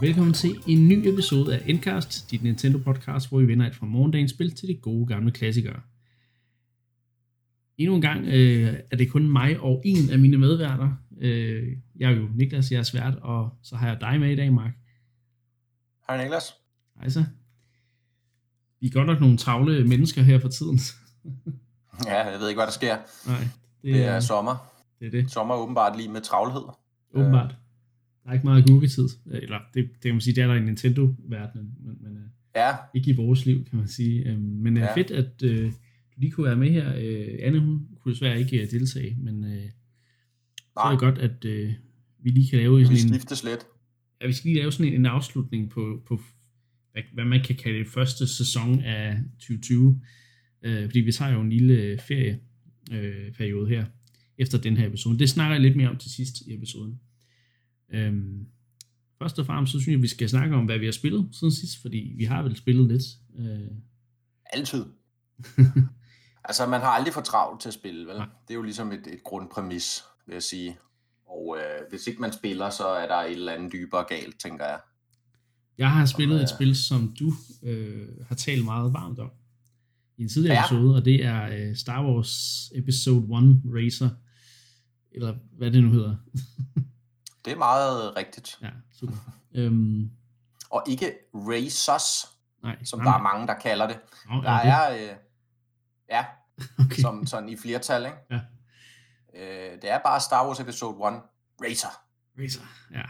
Velkommen til en ny episode af Endcast, dit Nintendo podcast, hvor vi vender et fra morgendagens spil til de gode gamle klassikere. Endnu en gang øh, er det kun mig og en af mine medværter. Øh, jeg er jo Niklas, jeg er svært, og så har jeg dig med i dag, Mark. Hej Niklas. Hej så. Vi er godt nok nogle travle mennesker her for tiden. ja, jeg ved ikke, hvad der sker. Nej, det, det er, er sommer. Det er det. Sommer er åbenbart lige med travlhed. Åbenbart. Der er ikke meget google-tid. Eller det, det kan man sige, det er der i Nintendo-verdenen. Men, men øh, ja. ikke i vores liv, kan man sige. Øhm, men det er ja. fedt, at øh, du lige kunne være med her. Øh, Anne, hun kunne desværre ikke øh, deltage, men øh, så er det godt, at øh, vi lige kan lave vi sådan en... lidt. Ja, vi skal lige lave sådan en, en afslutning på, på hvad, hvad man kan kalde det første sæson af 2020. Øh, fordi vi tager jo en lille ferieperiode øh, her efter den her episode. Det snakker jeg lidt mere om til sidst i episoden. Øhm, først og fremmest, så synes jeg, vi skal snakke om, hvad vi har spillet siden sidst, fordi vi har vel spillet lidt. Øh. Altid. altså, man har aldrig for travlt til at spille, vel? Nej. Det er jo ligesom et, et grundpræmis, vil jeg sige. Og øh, hvis ikke man spiller, så er der et eller andet dybere galt, tænker jeg. Jeg har spillet og, øh, et spil, som du øh, har talt meget varmt om i en tidligere ja. episode, og det er øh, Star Wars Episode 1 Racer, eller hvad det nu hedder. det er meget rigtigt. Ja, super. øhm, og ikke Racers, nej, som nej. der er mange, der kalder det. Nå, der er, øh, ja, okay. som sådan i flertal, ikke? Ja. Øh, det er bare Star Wars Episode 1 Racer. Racer, ja.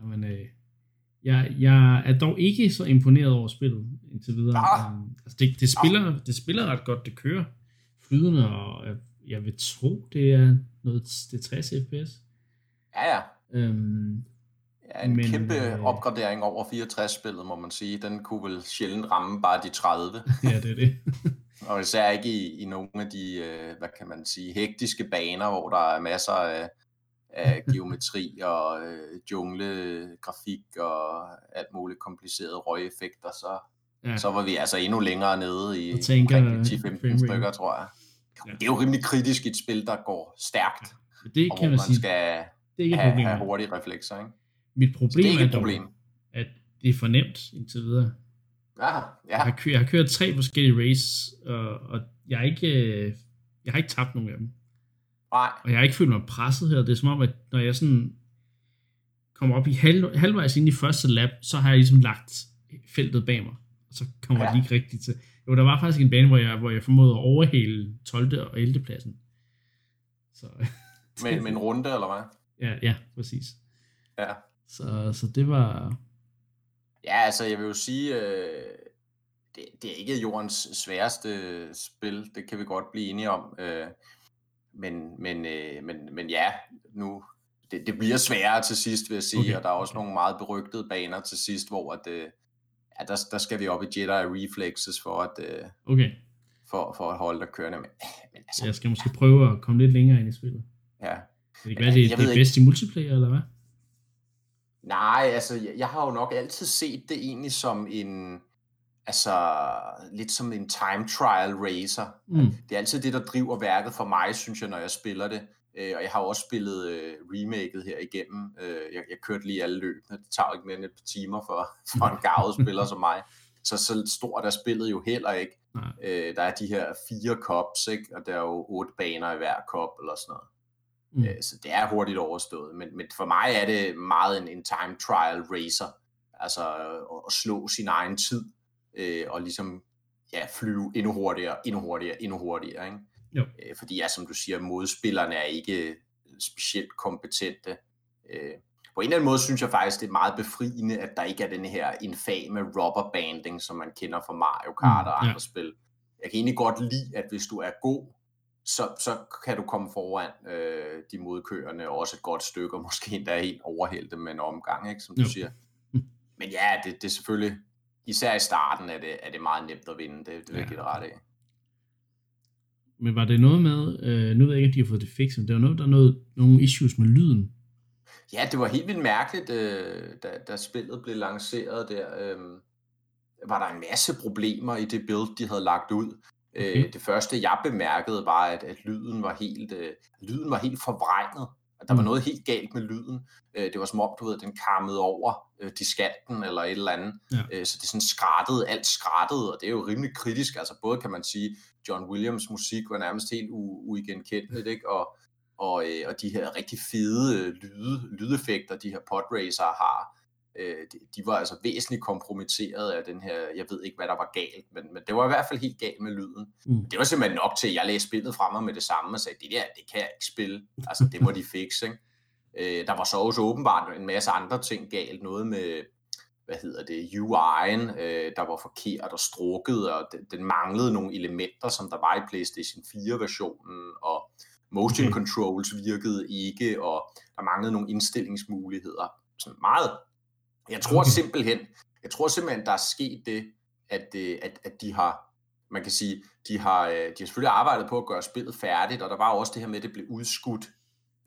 Jamen, øh, jeg, jeg er dog ikke så imponeret over spillet indtil videre. Ah. Um, altså det, det, spiller, ah. det spiller ret godt, det kører flydende, og jeg, jeg vil tro, det er noget, det er 60 fps. Ja, ja. Um, ja en men, kæmpe øh, opgradering over 64-spillet, må man sige. Den kunne vel sjældent ramme bare de 30. ja, det er det. og især ikke i, i nogle af de, øh, hvad kan man sige, hektiske baner, hvor der er masser af af geometri og øh, junglegrafik og alt muligt komplicerede røgeffekter, så, ja. så var vi altså endnu længere nede i tænker, 10-15 stykker, tror jeg. Ja. Det er jo rimelig kritisk i et spil, der går stærkt, ja. det og kan hvor man sige, skal det er ikke have, have hurtige reflekser. Ikke? Mit problem det er, ikke et problem. Dog, at det er for nemt indtil videre. Ja, ja. Jeg, har kørt, jeg har kørt tre forskellige race, og, og jeg, har ikke, øh, jeg har ikke tabt nogen af dem. Nej. Og jeg har ikke følt mig presset her. Det er som om, at når jeg sådan kommer op i halv, halvvejs ind i første lap, så har jeg ligesom lagt feltet bag mig. Og så kommer ja. jeg ikke rigtigt til. Jo, der var faktisk en bane, hvor jeg, hvor jeg formåede at overhale 12. og 11. pladsen. Så, med, med en runde, eller hvad? Ja, ja, præcis. Ja. Så, så det var... Ja, altså jeg vil jo sige, øh, det, det er ikke jordens sværeste spil, det kan vi godt blive enige om. Øh, men, men, øh, men, men ja, nu, det, det bliver sværere til sidst, vil jeg sige, okay. og der er også nogle meget berygtede baner til sidst, hvor at, øh, ja, der, der skal vi op i Jedi Reflexes for at, øh, okay. for, for at holde dig kørende. Men, men altså, jeg skal måske prøve at komme lidt længere ind i spillet. Ja. Det kan være, det, det er bedst i multiplayer, eller hvad? Nej, altså, jeg, jeg har jo nok altid set det egentlig som en, altså lidt som en time trial racer. Mm. Det er altid det, der driver værket for mig, synes jeg, når jeg spiller det. Øh, og jeg har også spillet øh, remaket her igennem. Øh, jeg, jeg kørte lige alle løbene. Det tager ikke mere end et par timer for, for en gavet spiller som mig. Så så stort er spillet jo heller ikke. Øh, der er de her fire cups, ikke? og der er jo otte baner i hver cup eller sådan noget. Mm. Øh, så det er hurtigt overstået. Men, men for mig er det meget en, en time trial racer. Altså at, at slå sin egen tid øh, og ligesom ja, flyve endnu hurtigere, endnu hurtigere, endnu hurtigere. Ikke? Jo. Øh, fordi ja, som du siger, modspillerne er ikke specielt kompetente. Øh, på en eller anden måde synes jeg faktisk, det er meget befriende, at der ikke er den her infame rubberbanding, som man kender fra Mario Kart mm, og andre ja. spil. Jeg kan egentlig godt lide, at hvis du er god, så, så kan du komme foran øh, de modkørende også et godt stykke, og måske endda helt overhælde dem med en omgang, ikke, som du jo. siger. Men ja, det, det er selvfølgelig især i starten er det, er det meget nemt at vinde, det, det vil jeg give ret af. Men var det noget med, øh, nu ved jeg ikke, om de har fået det fikset, men det var noget, der er noget, nogle issues med lyden. Ja, det var helt vildt mærkeligt, øh, da, da spillet blev lanceret der. Øh, var der en masse problemer i det build, de havde lagt ud. Okay. Øh, det første, jeg bemærkede, var, at, at lyden var helt, øh, lyden var helt forvrænget. Der var noget helt galt med lyden. Øh, det var som om, du ved, den karmede over øh, diskanten eller et eller andet. Ja. Øh, så det sådan skrættede, alt skrættede, og det er jo rimelig kritisk. Altså både kan man sige, John Williams musik var nærmest helt u- uigenkendeligt, ikke? Og, og, øh, og de her rigtig fede øh, lyde, lydeffekter, de her podracer har, øh, de, de var altså væsentligt kompromitteret af den her, jeg ved ikke, hvad der var galt, men, men det var i hvert fald helt galt med lyden. Mm. Det var simpelthen nok til, at jeg læste spillet frem mig med det samme og sagde, det der, det kan jeg ikke spille. Altså, det må de fikse, ikke? Øh, der var så også åbenbart en masse andre ting galt, noget med, hvad hedder det, UI'en, øh, der var forkert og strukket, og den, den manglede nogle elementer, som der var i PlayStation 4-versionen, og motion controls virkede ikke, og der manglede nogle indstillingsmuligheder. Sådan meget jeg tror simpelthen, jeg tror simpelthen, der er sket det, at, øh, at, at de har, man kan sige, de har, øh, de har selvfølgelig arbejdet på at gøre spillet færdigt, og der var også det her med, at det blev udskudt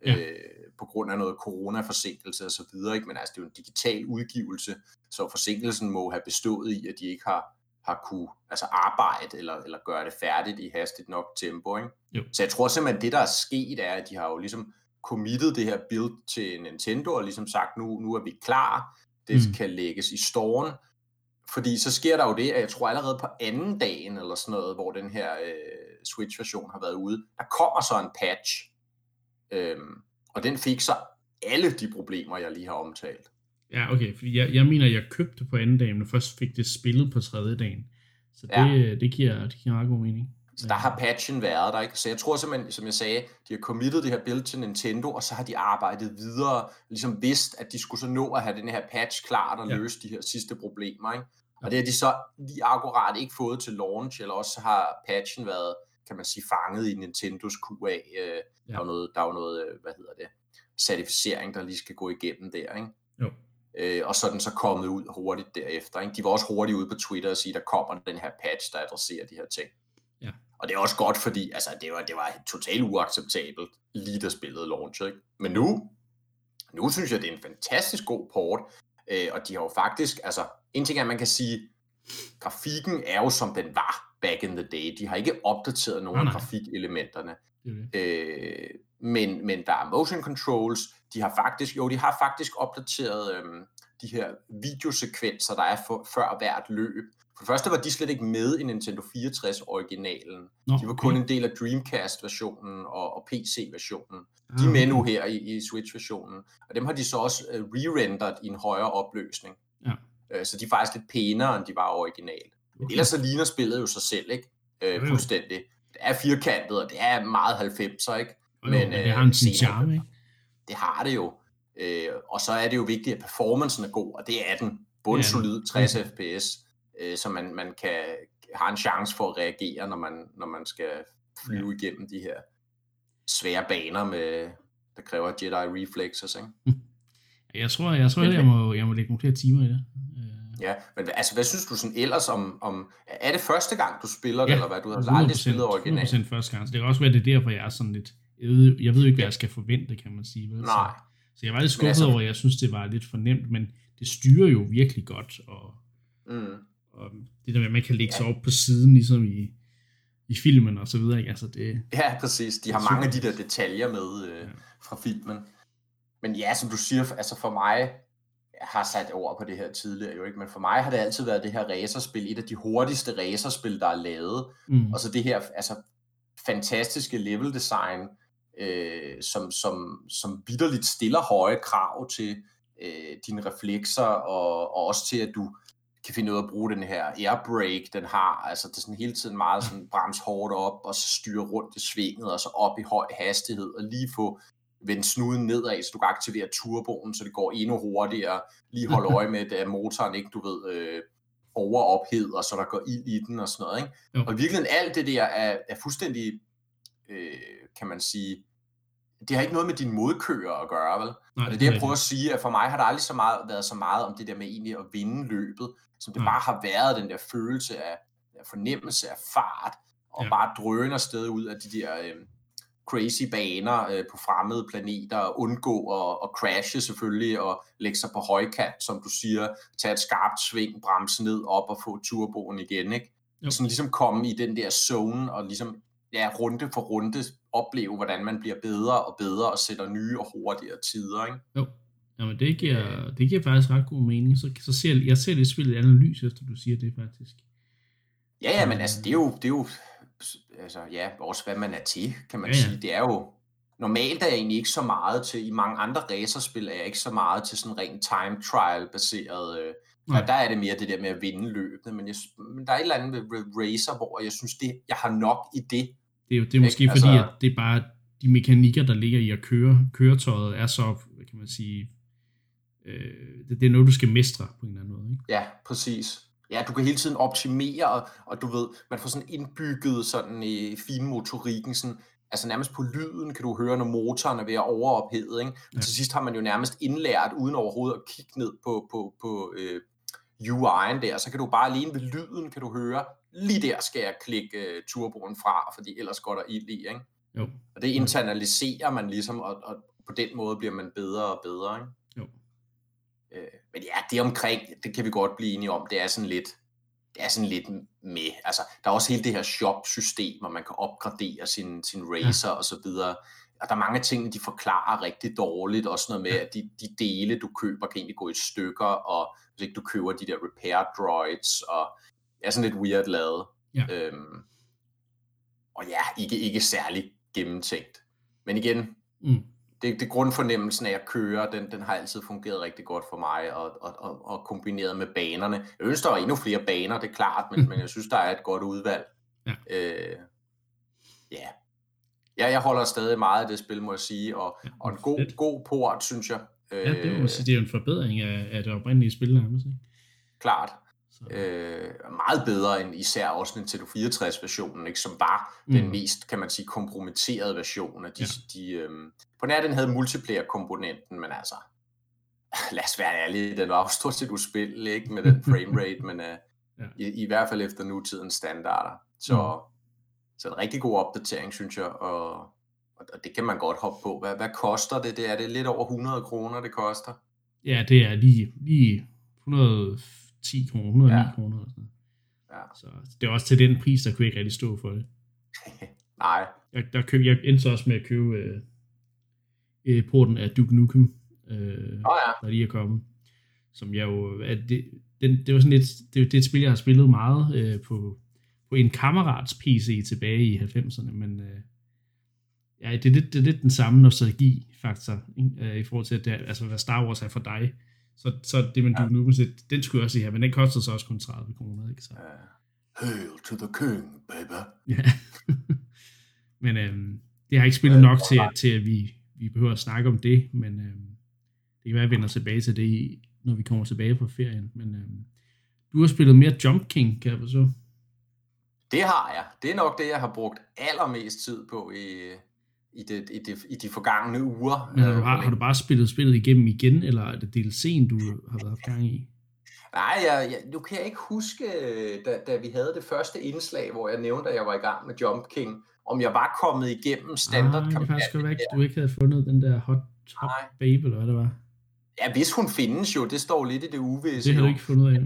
ja. øh, på grund af noget corona-forsinkelse og så videre, ikke? men altså det er jo en digital udgivelse, så forsinkelsen må have bestået i, at de ikke har, har kunne altså arbejde eller, eller gøre det færdigt i hastigt nok tempo. Ikke? Jo. Så jeg tror simpelthen, det der er sket er, at de har jo ligesom committed det her build til Nintendo og ligesom sagt, nu, nu er vi klar, det mm. kan lægges i storen. Fordi så sker der jo det, at jeg tror allerede på anden dagen, eller sådan noget, hvor den her øh, Switch-version har været ude, der kommer så en patch, øhm, og den fik så alle de problemer, jeg lige har omtalt. Ja, okay, fordi jeg, jeg mener, jeg købte på anden dagen, men først fik det spillet på tredje dagen. Så det, ja. det, giver, det giver meget god mening. Så der har patchen været der, ikke? Så jeg tror simpelthen, som jeg sagde, de har committed det her build til Nintendo, og så har de arbejdet videre, ligesom vidst, at de skulle så nå at have den her patch klart og ja. løse de her sidste problemer, ikke? Og det har de så lige akkurat ikke fået til launch, eller også har patchen været, kan man sige, fanget i Nintendos QA. Øh, ja. Der er jo noget, der er noget, øh, hvad hedder det, certificering, der lige skal gå igennem der, ikke? Jo. Øh, og så er den så kommet ud hurtigt derefter. Ikke? De var også hurtigt ude på Twitter og sige, der kommer den her patch, der adresserer de her ting. Og det er også godt, fordi altså, det, var, det var totalt uacceptabelt, lige da spillet launch. Ikke? Men nu, nu synes jeg, det er en fantastisk god port, øh, og de har jo faktisk, altså, en ting er, at man kan sige, grafikken er jo som den var back in the day. De har ikke opdateret nogen af grafikelementerne. Mm. Øh, men, men der er motion controls, de har faktisk, jo, de har faktisk opdateret øh, de her videosekvenser, der er for, før hvert løb. For det første var de slet ikke med i Nintendo 64-originalen. Nå, de var kun okay. en del af Dreamcast-versionen og, og PC-versionen. De er med nu her i, i Switch-versionen. Og dem har de så også uh, re-rendered i en højere opløsning. Ja. Uh, så de er faktisk lidt pænere, end de var originalt. Okay. Ellers så ligner spillet jo sig selv, ikke? Uh, fuldstændig. Det er firkantet, og det er meget 90'er, ikke? Men, men det har en sin charme, ikke? Det har det jo. Uh, og så er det jo vigtigt, at performancen er god, og det er den. Bundsolid 60 ja. fps øh, så man, man kan har en chance for at reagere, når man, når man skal flyve ja. igennem de her svære baner, med, der kræver Jedi reflexes. Ikke? Jeg tror, jeg, tror, jeg, må, jeg må lægge nogle flere timer i det. Øh. Ja, men altså, hvad synes du sådan ellers om, om er det første gang, du spiller det, ja, eller hvad? Du har aldrig spillet originalt. 100% første gang, så det kan også være, det er derfor, jeg er sådan lidt, jeg ved, jeg ved ikke, hvad jeg skal forvente, kan man sige. Vel? Nej. Så, så jeg var lidt skuffet altså, over, jeg synes, det var lidt for nemt, men det styrer jo virkelig godt, og mm og det der med, at man kan lægge sig op på siden, ligesom i, i filmen og så videre, ikke? Altså det, ja, præcis. De har mange af de der detaljer med øh, ja. fra filmen. Men ja, som du siger, altså for mig, jeg har sat ord på det her tidligere jo ikke, men for mig har det altid været det her racerspil, et af de hurtigste racerspil, der er lavet. Mm. Og så det her altså, fantastiske level design, øh, som, som, som vidderligt stiller høje krav til øh, dine reflekser, og, og også til, at du kan finde ud af at bruge den her airbrake, den har, altså det er sådan hele tiden meget sådan brems hårdt op, og så styre rundt i svinget, og så op i høj hastighed, og lige få vendt snuden nedad, så du kan aktivere turboen, så det går endnu hurtigere, lige holde øje med, at motoren ikke, du ved, øh, overophed, og så der går ild i den og sådan noget, ikke? Jo. Og i virkeligheden alt det der er, er fuldstændig, øh, kan man sige, det har ikke noget med din modkører at gøre, vel? Nej, og det er det, jeg prøver at sige, at for mig har det aldrig så meget, været så meget om det der med egentlig at vinde løbet, som det ja. bare har været den der følelse af, af fornemmelse af fart, og ja. bare drøne afsted ud af de der øh, crazy baner øh, på fremmede planeter, og undgå at, at crashe selvfølgelig, og lægge sig på højkant, som du siger, tage et skarpt sving, bremse ned op og få turboen igen, ikke? Jo. Sådan ligesom komme i den der zone, og ligesom ja, runde for runde opleve, hvordan man bliver bedre og bedre og sætter nye og hurtigere tider, ikke? Jo. Jamen, det giver, det giver faktisk ret god mening. Så, så ser jeg ser det spillet analyse, efter du siger det faktisk. Ja, ja, men altså, det er jo, det er jo altså, ja, også hvad man er til, kan man ja, ja. sige. Det er jo, normalt er jeg egentlig ikke så meget til, i mange andre racerspil er jeg ikke så meget til sådan rent time trial baseret, øh, og der er det mere det der med at vinde løbene, men, jeg, men der er et eller andet ved racer, hvor jeg synes, det, jeg har nok i det. Det er, jo, det er måske ikke? fordi, altså, at det er bare de mekanikker, der ligger i at køre køretøjet, er så, hvad kan man sige, øh, det, det er noget, du skal mestre på en eller anden måde. Ikke? Ja, præcis. Ja, du kan hele tiden optimere, og, og du ved, man får sådan indbygget sådan i finmotorikken, sådan, altså nærmest på lyden kan du høre, når motoren er ved at overophede, ikke? Ja. til sidst har man jo nærmest indlært, uden overhovedet at kigge ned på, på, på øh, UI'en der, så kan du bare alene ved lyden, kan du høre, lige der skal jeg klikke uh, turboen fra, fordi ellers går der ild i, ikke? Jo. Og det internaliserer man ligesom, og, og på den måde bliver man bedre og bedre, ikke? Jo. Øh, men ja, det omkring, det kan vi godt blive enige om, det er sådan lidt, det er sådan lidt med, altså, der er også hele det her shop-system, hvor man kan opgradere sin, sin racer ja. og så videre. Og der er mange ting, de forklarer rigtig dårligt, også noget med, at de, de dele, du køber, kan egentlig gå i stykker, og hvis ikke du køber de der repair droids, og er sådan lidt weird lavet. Ja. Øhm, og ja, ikke, ikke særlig gennemtænkt. Men igen, mm det, det grundfornemmelsen af at køre, den, den har altid fungeret rigtig godt for mig, og, og, og, og kombineret med banerne. Jeg ønsker, der er endnu flere baner, det er klart, men, men jeg synes, der er et godt udvalg. Ja. Øh, ja. ja, jeg holder stadig meget af det spil, må jeg sige, og, ja, og en god, god port, synes jeg. Ja, det, må sige, det er en forbedring af, af det oprindelige spil nærmest, ikke? Klart. Øh, meget bedre end især også Nintendo 64-versionen, ikke, som var mm. den mest, kan man sige, kompromitterede version de, ja. de øhm, på nær den havde multiplayer-komponenten, men altså, lad os være ærlige, den var jo stort set uspil, ikke, med den framerate, men uh, ja. i, i hvert fald efter nutidens standarder. Så, mm. så en rigtig god opdatering, synes jeg, og, og det kan man godt hoppe på. Hvad, hvad koster det? Det er det lidt over 100 kroner, det koster? Ja, det er lige, lige 100 10 kroner, 109 ja. kroner. Eller sådan. Ja. Så det er også til den pris, der kunne jeg ikke rigtig stå for det. Nej. Jeg, der køb, jeg endte så også med at købe øh, øh, porten af Duke Nukem, øh, oh, ja. der lige er kommet. Som jeg jo, at det, den, det var sådan et, det, det er et spil, jeg har spillet meget øh, på, på en kammerats PC tilbage i 90'erne, men øh, ja, det, er lidt, det er lidt den samme nostalgi-faktor, øh, i forhold til, at det, altså, hvad Star Wars er for dig. Så, så det, man ja. nu den skulle jeg også have, men den kostede så også kun 30 kroner, ikke så? Uh, hail to the king, baby. Ja. men øhm, det har ikke spillet nok til, at, til, at vi, vi behøver at snakke om det, men øhm, det kan være, at vi vender tilbage til det, når vi kommer tilbage fra ferien. Men øhm, du har spillet mere Jump King, kan jeg forstå? Det har jeg. Det er nok det, jeg har brugt allermest tid på i, i, det, i, det, i de forgangne uger. Men har du, har, har du bare spillet spillet igennem igen, eller er det DLC'en, du har været gang i? Nej, jeg, jeg, nu kan jeg ikke huske, da, da vi havde det første indslag, hvor jeg nævnte, at jeg var i gang med Jump King, om jeg var kommet igennem standard ah. Det du ikke havde fundet den der hot top Nej. babe, eller hvad det var. Ja, hvis hun findes jo, det står lidt i det uvisse. Det har du ikke fundet af.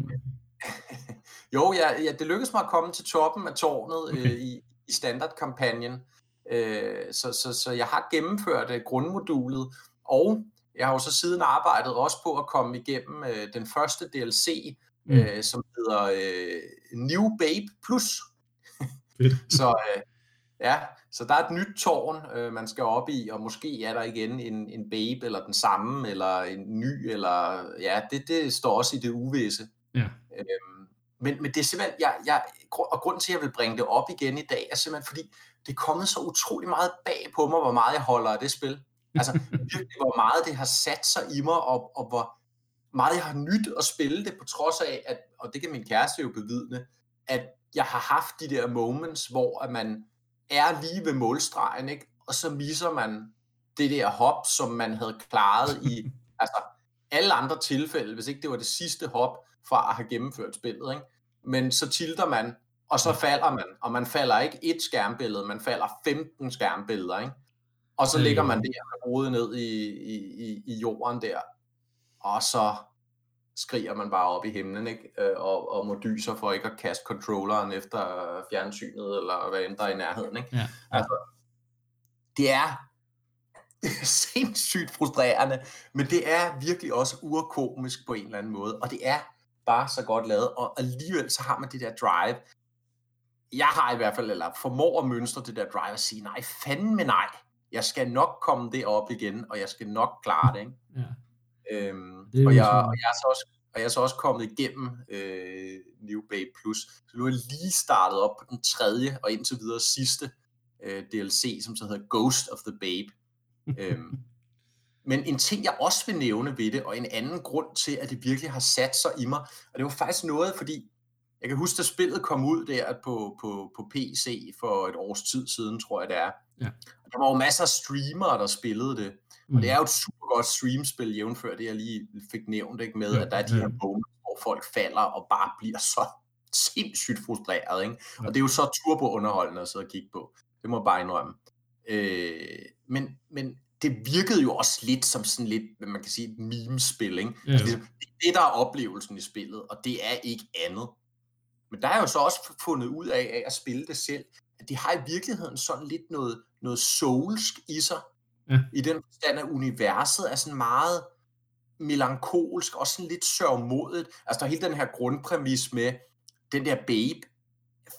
jo, ja, ja, det lykkedes mig at komme til toppen af tårnet okay. øh, i, i standardkampagnen. Øh, så, så, så jeg har gennemført uh, grundmodulet, og jeg har jo så siden arbejdet også på at komme igennem uh, den første DLC, mm. uh, som hedder uh, New Babe Plus. så uh, ja, så der er et nyt tårn, uh, man skal op i, og måske er der igen en, en babe, eller den samme, eller en ny, eller ja, det, det står også i det uvisse. Ja. Øhm, men, men det er simpelthen, jeg, jeg, og grunden til, at jeg vil bringe det op igen i dag, er simpelthen fordi, det er kommet så utrolig meget bag på mig, hvor meget jeg holder af det spil. Altså virkelig, hvor meget det har sat sig i mig, og, og hvor meget jeg har nyt at spille det, på trods af, at, og det kan min kæreste jo bevidne, at jeg har haft de der moments, hvor at man er lige ved målstregen, ikke? og så misser man det der hop, som man havde klaret i altså, alle andre tilfælde, hvis ikke det var det sidste hop fra at have gennemført spillet. Ikke? Men så tilter man, og så falder man, og man falder ikke et skærmbillede, man falder 15 skærmbilleder, ikke? Og så ligger man der med hovedet ned i, i, i, i jorden der, og så skriger man bare op i himlen, ikke? Øh, og, og må dyser for ikke at kaste controlleren efter fjernsynet, eller hvad end der er i nærheden, ikke? Ja. Altså, det er sindssygt frustrerende, men det er virkelig også urkomisk på en eller anden måde, og det er bare så godt lavet, og alligevel så har man det der drive. Jeg har i hvert fald, eller formår at mønstre det der drive og sige, nej, fandme nej, jeg skal nok komme det op igen, og jeg skal nok klare det, ikke? Ja. Øhm, Det og, jeg, sådan- og jeg er så også og jeg er så også kommet igennem øh, New Babe Plus. Så nu er jeg lige startet op på den tredje og indtil videre sidste øh, DLC, som så hedder Ghost of the Babe. øhm, men en ting, jeg også vil nævne ved det, og en anden grund til, at det virkelig har sat sig i mig, og det var faktisk noget, fordi jeg kan huske, at spillet kom ud der på, på, på PC for et års tid siden, tror jeg det er. Ja. Og Der var jo masser af streamere, der spillede det. Mm. Og det er jo et super godt streamspil, jævnfør det, jeg lige fik nævnt, ikke, med Ja, at der er de ja. her moments, hvor folk falder og bare bliver så sindssygt frustreret. Ikke? Ja. Og det er jo så turbo-underholdende at sidde og kigge på. Det må jeg bare indrømme. Øh, men, men det virkede jo også lidt som sådan lidt, hvad man kan sige, et meme-spil. Ikke? Ja. Altså, det er det, der er oplevelsen i spillet, og det er ikke andet. Men der er jo så også fundet ud af, af at spille det selv, at det har i virkeligheden sådan lidt noget, noget soulsk i sig, Ja. i den forstand, at universet er sådan meget melankolsk, og sådan lidt sørgmodigt. Altså der er hele den her grundpræmis med, den der babe,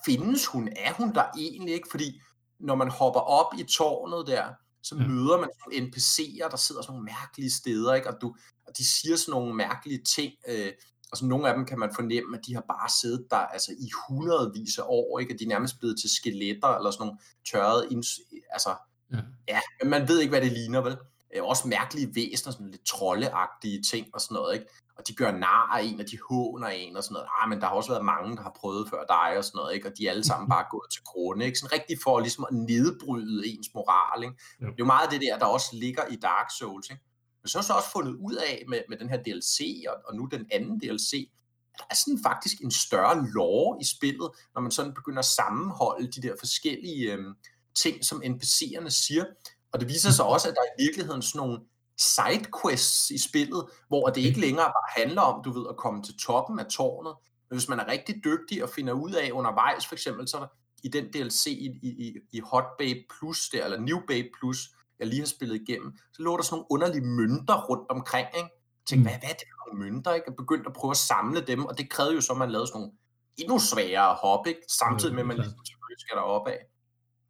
findes hun? Er hun der egentlig ikke? Fordi når man hopper op i tårnet der, så Ja. møder man nogle NPC'er, der sidder sådan nogle mærkelige steder, ikke? Og, du, og de siger sådan nogle mærkelige ting, øh, og så nogle af dem kan man fornemme, at de har bare siddet der altså i hundredvis af år, ikke? At de er nærmest blevet til skeletter, eller sådan nogle tørrede, ins- altså, Ja. ja, men man ved ikke, hvad det ligner, vel? Øh, også mærkelige væsener, sådan lidt troldeagtige ting og sådan noget, ikke? Og de gør nar af en, og de håner en og sådan noget. Ah, men der har også været mange, der har prøvet før dig og sådan noget, ikke? Og de er alle sammen bare gået til grunde, ikke? Sådan rigtig for ligesom at nedbryde ens moral, ikke? Jo. Det er jo meget af det der, der også ligger i Dark Souls, ikke? Men så har jeg så også fundet ud af med, med den her DLC, og, og nu den anden DLC, at der er sådan faktisk en større lore i spillet, når man sådan begynder at sammenholde de der forskellige øhm, ting, som NPC'erne siger. Og det viser sig også, at der er i virkeligheden sådan nogle sidequests i spillet, hvor det ikke længere bare handler om, du ved, at komme til toppen af tårnet. Men hvis man er rigtig dygtig og finder ud af undervejs, for eksempel, så er der i den DLC i, i, i Hot Babe Plus, der, eller New Babe Plus, jeg lige har spillet igennem, så lå der sådan nogle underlige mønter rundt omkring, ikke? Jeg tænkte, Mm. hvad, hvad er det for nogle mønter, ikke? Jeg begyndte at prøve at samle dem, og det krævede jo så, at man lavede sådan nogle endnu sværere hop, ikke? Samtidig med, at man ligesom selvfølgelig skal derop af.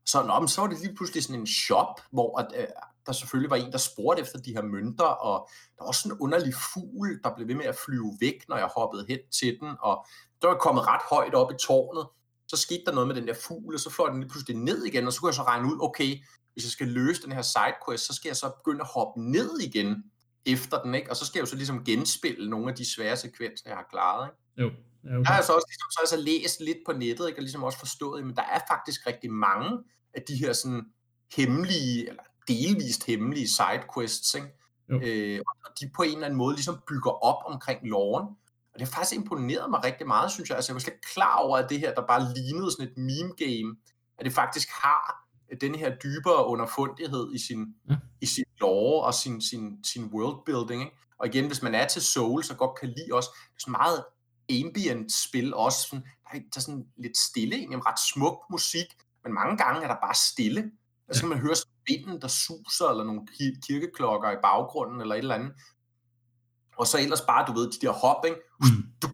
Så, nå, men så var det lige pludselig sådan en shop, hvor at, øh, der selvfølgelig var en, der spurgte efter de her mønter, og der var også sådan en underlig fugl, der blev ved med at flyve væk, når jeg hoppede hen til den, og der var jeg kommet ret højt op i tårnet, så skete der noget med den der fugl, og så fløj den lige pludselig ned igen, og så kunne jeg så regne ud, okay, hvis jeg skal løse den her sidequest, så skal jeg så begynde at hoppe ned igen efter den, ikke? Og så skal jeg jo så ligesom genspille nogle af de svære sekvenser, jeg har klaret, ikke? Jo. Ja, okay. Der har jeg så også, ligesom, så jeg så læst lidt på nettet, ikke? og ligesom også forstået, men der er faktisk rigtig mange af de her sådan hemmelige, eller delvist hemmelige sidequests, ikke? Jo. Øh, og de på en eller anden måde ligesom bygger op omkring loven. Og det har faktisk imponeret mig rigtig meget, synes jeg. Altså, jeg var slet ikke klar over, at det her, der bare lignede sådan et meme-game, at det faktisk har den her dybere underfundighed i sin, Ja. i sin lore og sin, sin, sin worldbuilding. Ikke? Og igen, hvis man er til Soul, så godt kan lide også, det er sådan meget ambient spil også. Sådan, der, er, der er sådan lidt stille, egentlig ret smuk musik, men mange gange er der bare stille. Og så kan man høre vinden, der suser, eller nogle ki- kirkeklokker i baggrunden, eller et eller andet. Og så ellers bare, du ved, de der hop, ikke? Mm.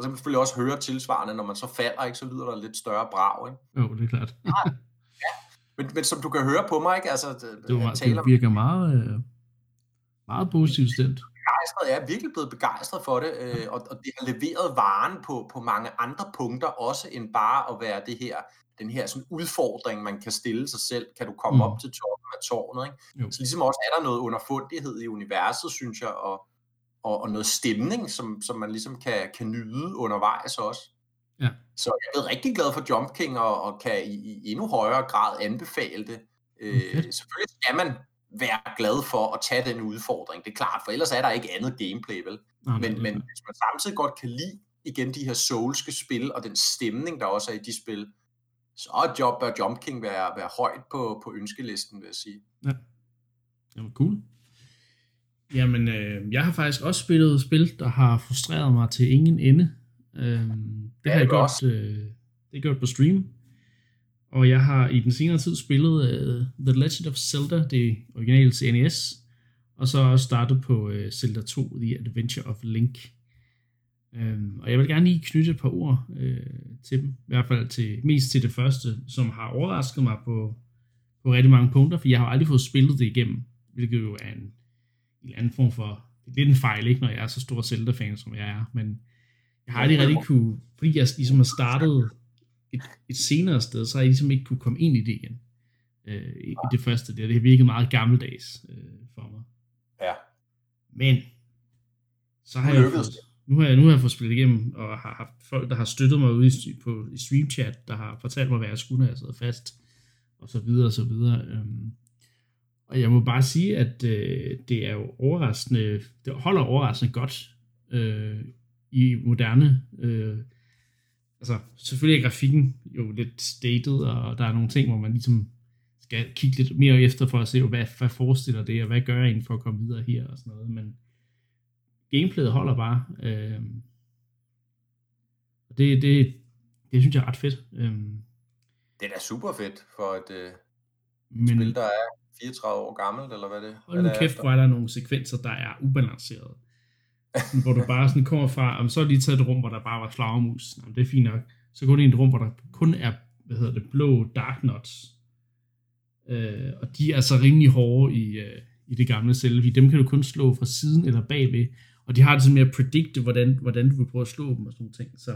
Og så kan man selvfølgelig også høre tilsvarende, når man så falder, ikke? så lyder der lidt større brag. Ikke? Jo, det er klart. Men, men som du kan høre på mig, ikke? Altså, det, Det, var, taler det virker meget, øh, meget positivt stemt. begejstret. Jeg er virkelig blevet begejstret for det, øh, og, og det har leveret varen på, på mange andre punkter, også end bare at være det her, den her sådan udfordring, man kan stille sig selv. Kan du komme Mm. mm. op til toppen af tårnet? Ikke? Jo. Så ligesom også er der noget underfundighed i universet, synes jeg, og, og, og noget stemning, som, som man ligesom kan, kan nyde undervejs også. Ja. Så jeg er blevet rigtig glad for Jump King, og, og kan i, i endnu højere grad anbefale det. Øh, Okay. selvfølgelig skal man være glad for at tage den udfordring, det er klart, for ellers er der ikke andet gameplay, vel? Nej, Men, det men hvis man samtidig godt kan lide igen de her soulske spil, og den stemning, der også er i de spil, så er Job, bør Jump King være, være højt på, på ønskelisten, vil jeg sige. Jamen, cool. Jamen, øh, jeg har faktisk også spillet spil, der har frustreret mig til ingen ende. Øh, det Ja, har jeg gjort, også. øh, det har gjort på stream. Og jeg har i den senere tid spillet uh, The Legend of Zelda, det originale til NES, og så også startet på uh, Zelda 2, The Adventure of Link. Um, og jeg vil gerne lige knytte et par ord uh, til dem, i hvert fald til, mest til det første, som har overrasket mig på, på rigtig mange punkter, for jeg har aldrig fået spillet det igennem, hvilket jo er en, en anden form for, det er lidt en fejl, ikke, når jeg er så stor Zelda-fan, som jeg er, men jeg har aldrig rigtig kunne, fordi jeg ligesom har startet et, et senere sted, så har jeg ligesom ikke kunne komme ind i det igen. Øh, i, det første der. Det har virket meget gammeldags øh, for mig. Ja. Men så har jeg fået, nu har jeg, nu har jeg fået spillet igennem, og har haft folk, der har støttet mig ude i, på, i streamchat, der har fortalt mig, hvad jeg skulle, når jeg sidder fast, og så videre, og så videre. Øhm, og jeg må bare sige, at øh, det er jo overraskende, det holder overraskende godt øh, i moderne øh, altså selvfølgelig er grafikken jo lidt stated, og der er nogle ting, hvor man ligesom skal kigge lidt mere efter for at se, hvad, hvad forestiller det, og hvad gør jeg for at komme videre her, og sådan noget, men gameplayet holder bare, øh, og det, det, det synes jeg er ret fedt, øh, Det er da super fedt for et øh, men spil, der er 34 år gammelt, eller hvad det, hold nu kæft, hvor er der nogle sekvenser, der er ubalancerede, hvor du bare sådan kommer fra, om så er lige taget et rum, hvor der bare var flagermus, Jamen, det er fint nok, så går det ind i et rum, hvor der kun er, hvad hedder det, blå dark nuts, øh, og de er altså rimelig hårde i, øh, i det gamle Zelda, dem kan du kun slå fra siden eller bagved, og de har det sådan med at predikte, hvordan, hvordan du vil prøve at slå dem og sådan nogle ting, så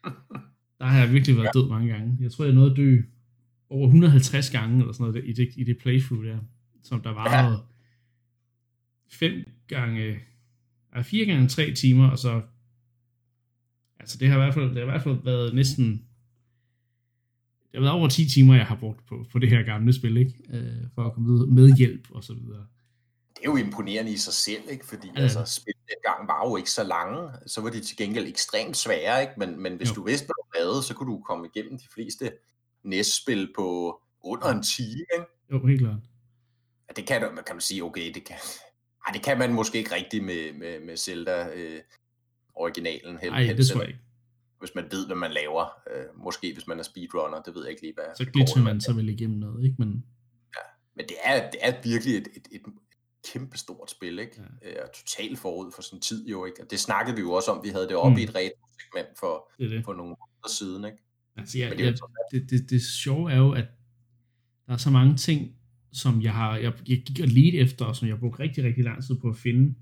der har jeg virkelig været død mange gange. Jeg tror, jeg nåede at dø over 150 gange, eller sådan noget, i det, i det playthrough der, som der var Ja. fem gange, nej, fire gange tre timer, og så, altså det har i hvert fald, det har i hvert fald været næsten, det har været over 10 timer, jeg har brugt på, på det her gamle spil, ikke? Øh, for at komme videre med hjælp og så videre. Det er jo imponerende i sig selv, ikke? fordi Ja. altså, spillet dengang var jo ikke så lange, så var de til gengæld ekstremt svære, ikke? Men, men hvis jo. du vidste, hvad du lavede, så kunne du komme igennem de fleste NES-spil på under en time. Ikke? Jo, helt klart. Ja, det kan, kan man sige, okay, det kan, ej, det kan man måske ikke rigtigt med, med, med Zelda øh, originalen. Nej, det tror jeg ikke. Hvis man ved, hvad man laver. Øh, måske hvis man er speedrunner, det ved jeg ikke lige, hvad Så det glitcher man så vel igennem noget, ikke? Men Men det er, det er virkelig et, et, et kæmpe stort spil, ikke? Ja. Ja. Og totalt forud for sin tid jo, ikke? Og det snakkede vi jo også om, vi havde det oppe Mm. i et retro-segment for, det det. for nogle måneder siden, ikke? Altså, Men det jeg, det, det, det sjove er jo, at der er så mange ting, som jeg har, jeg, jeg gik og ledte efter, og som jeg brugte rigtig, rigtig lang tid på at finde,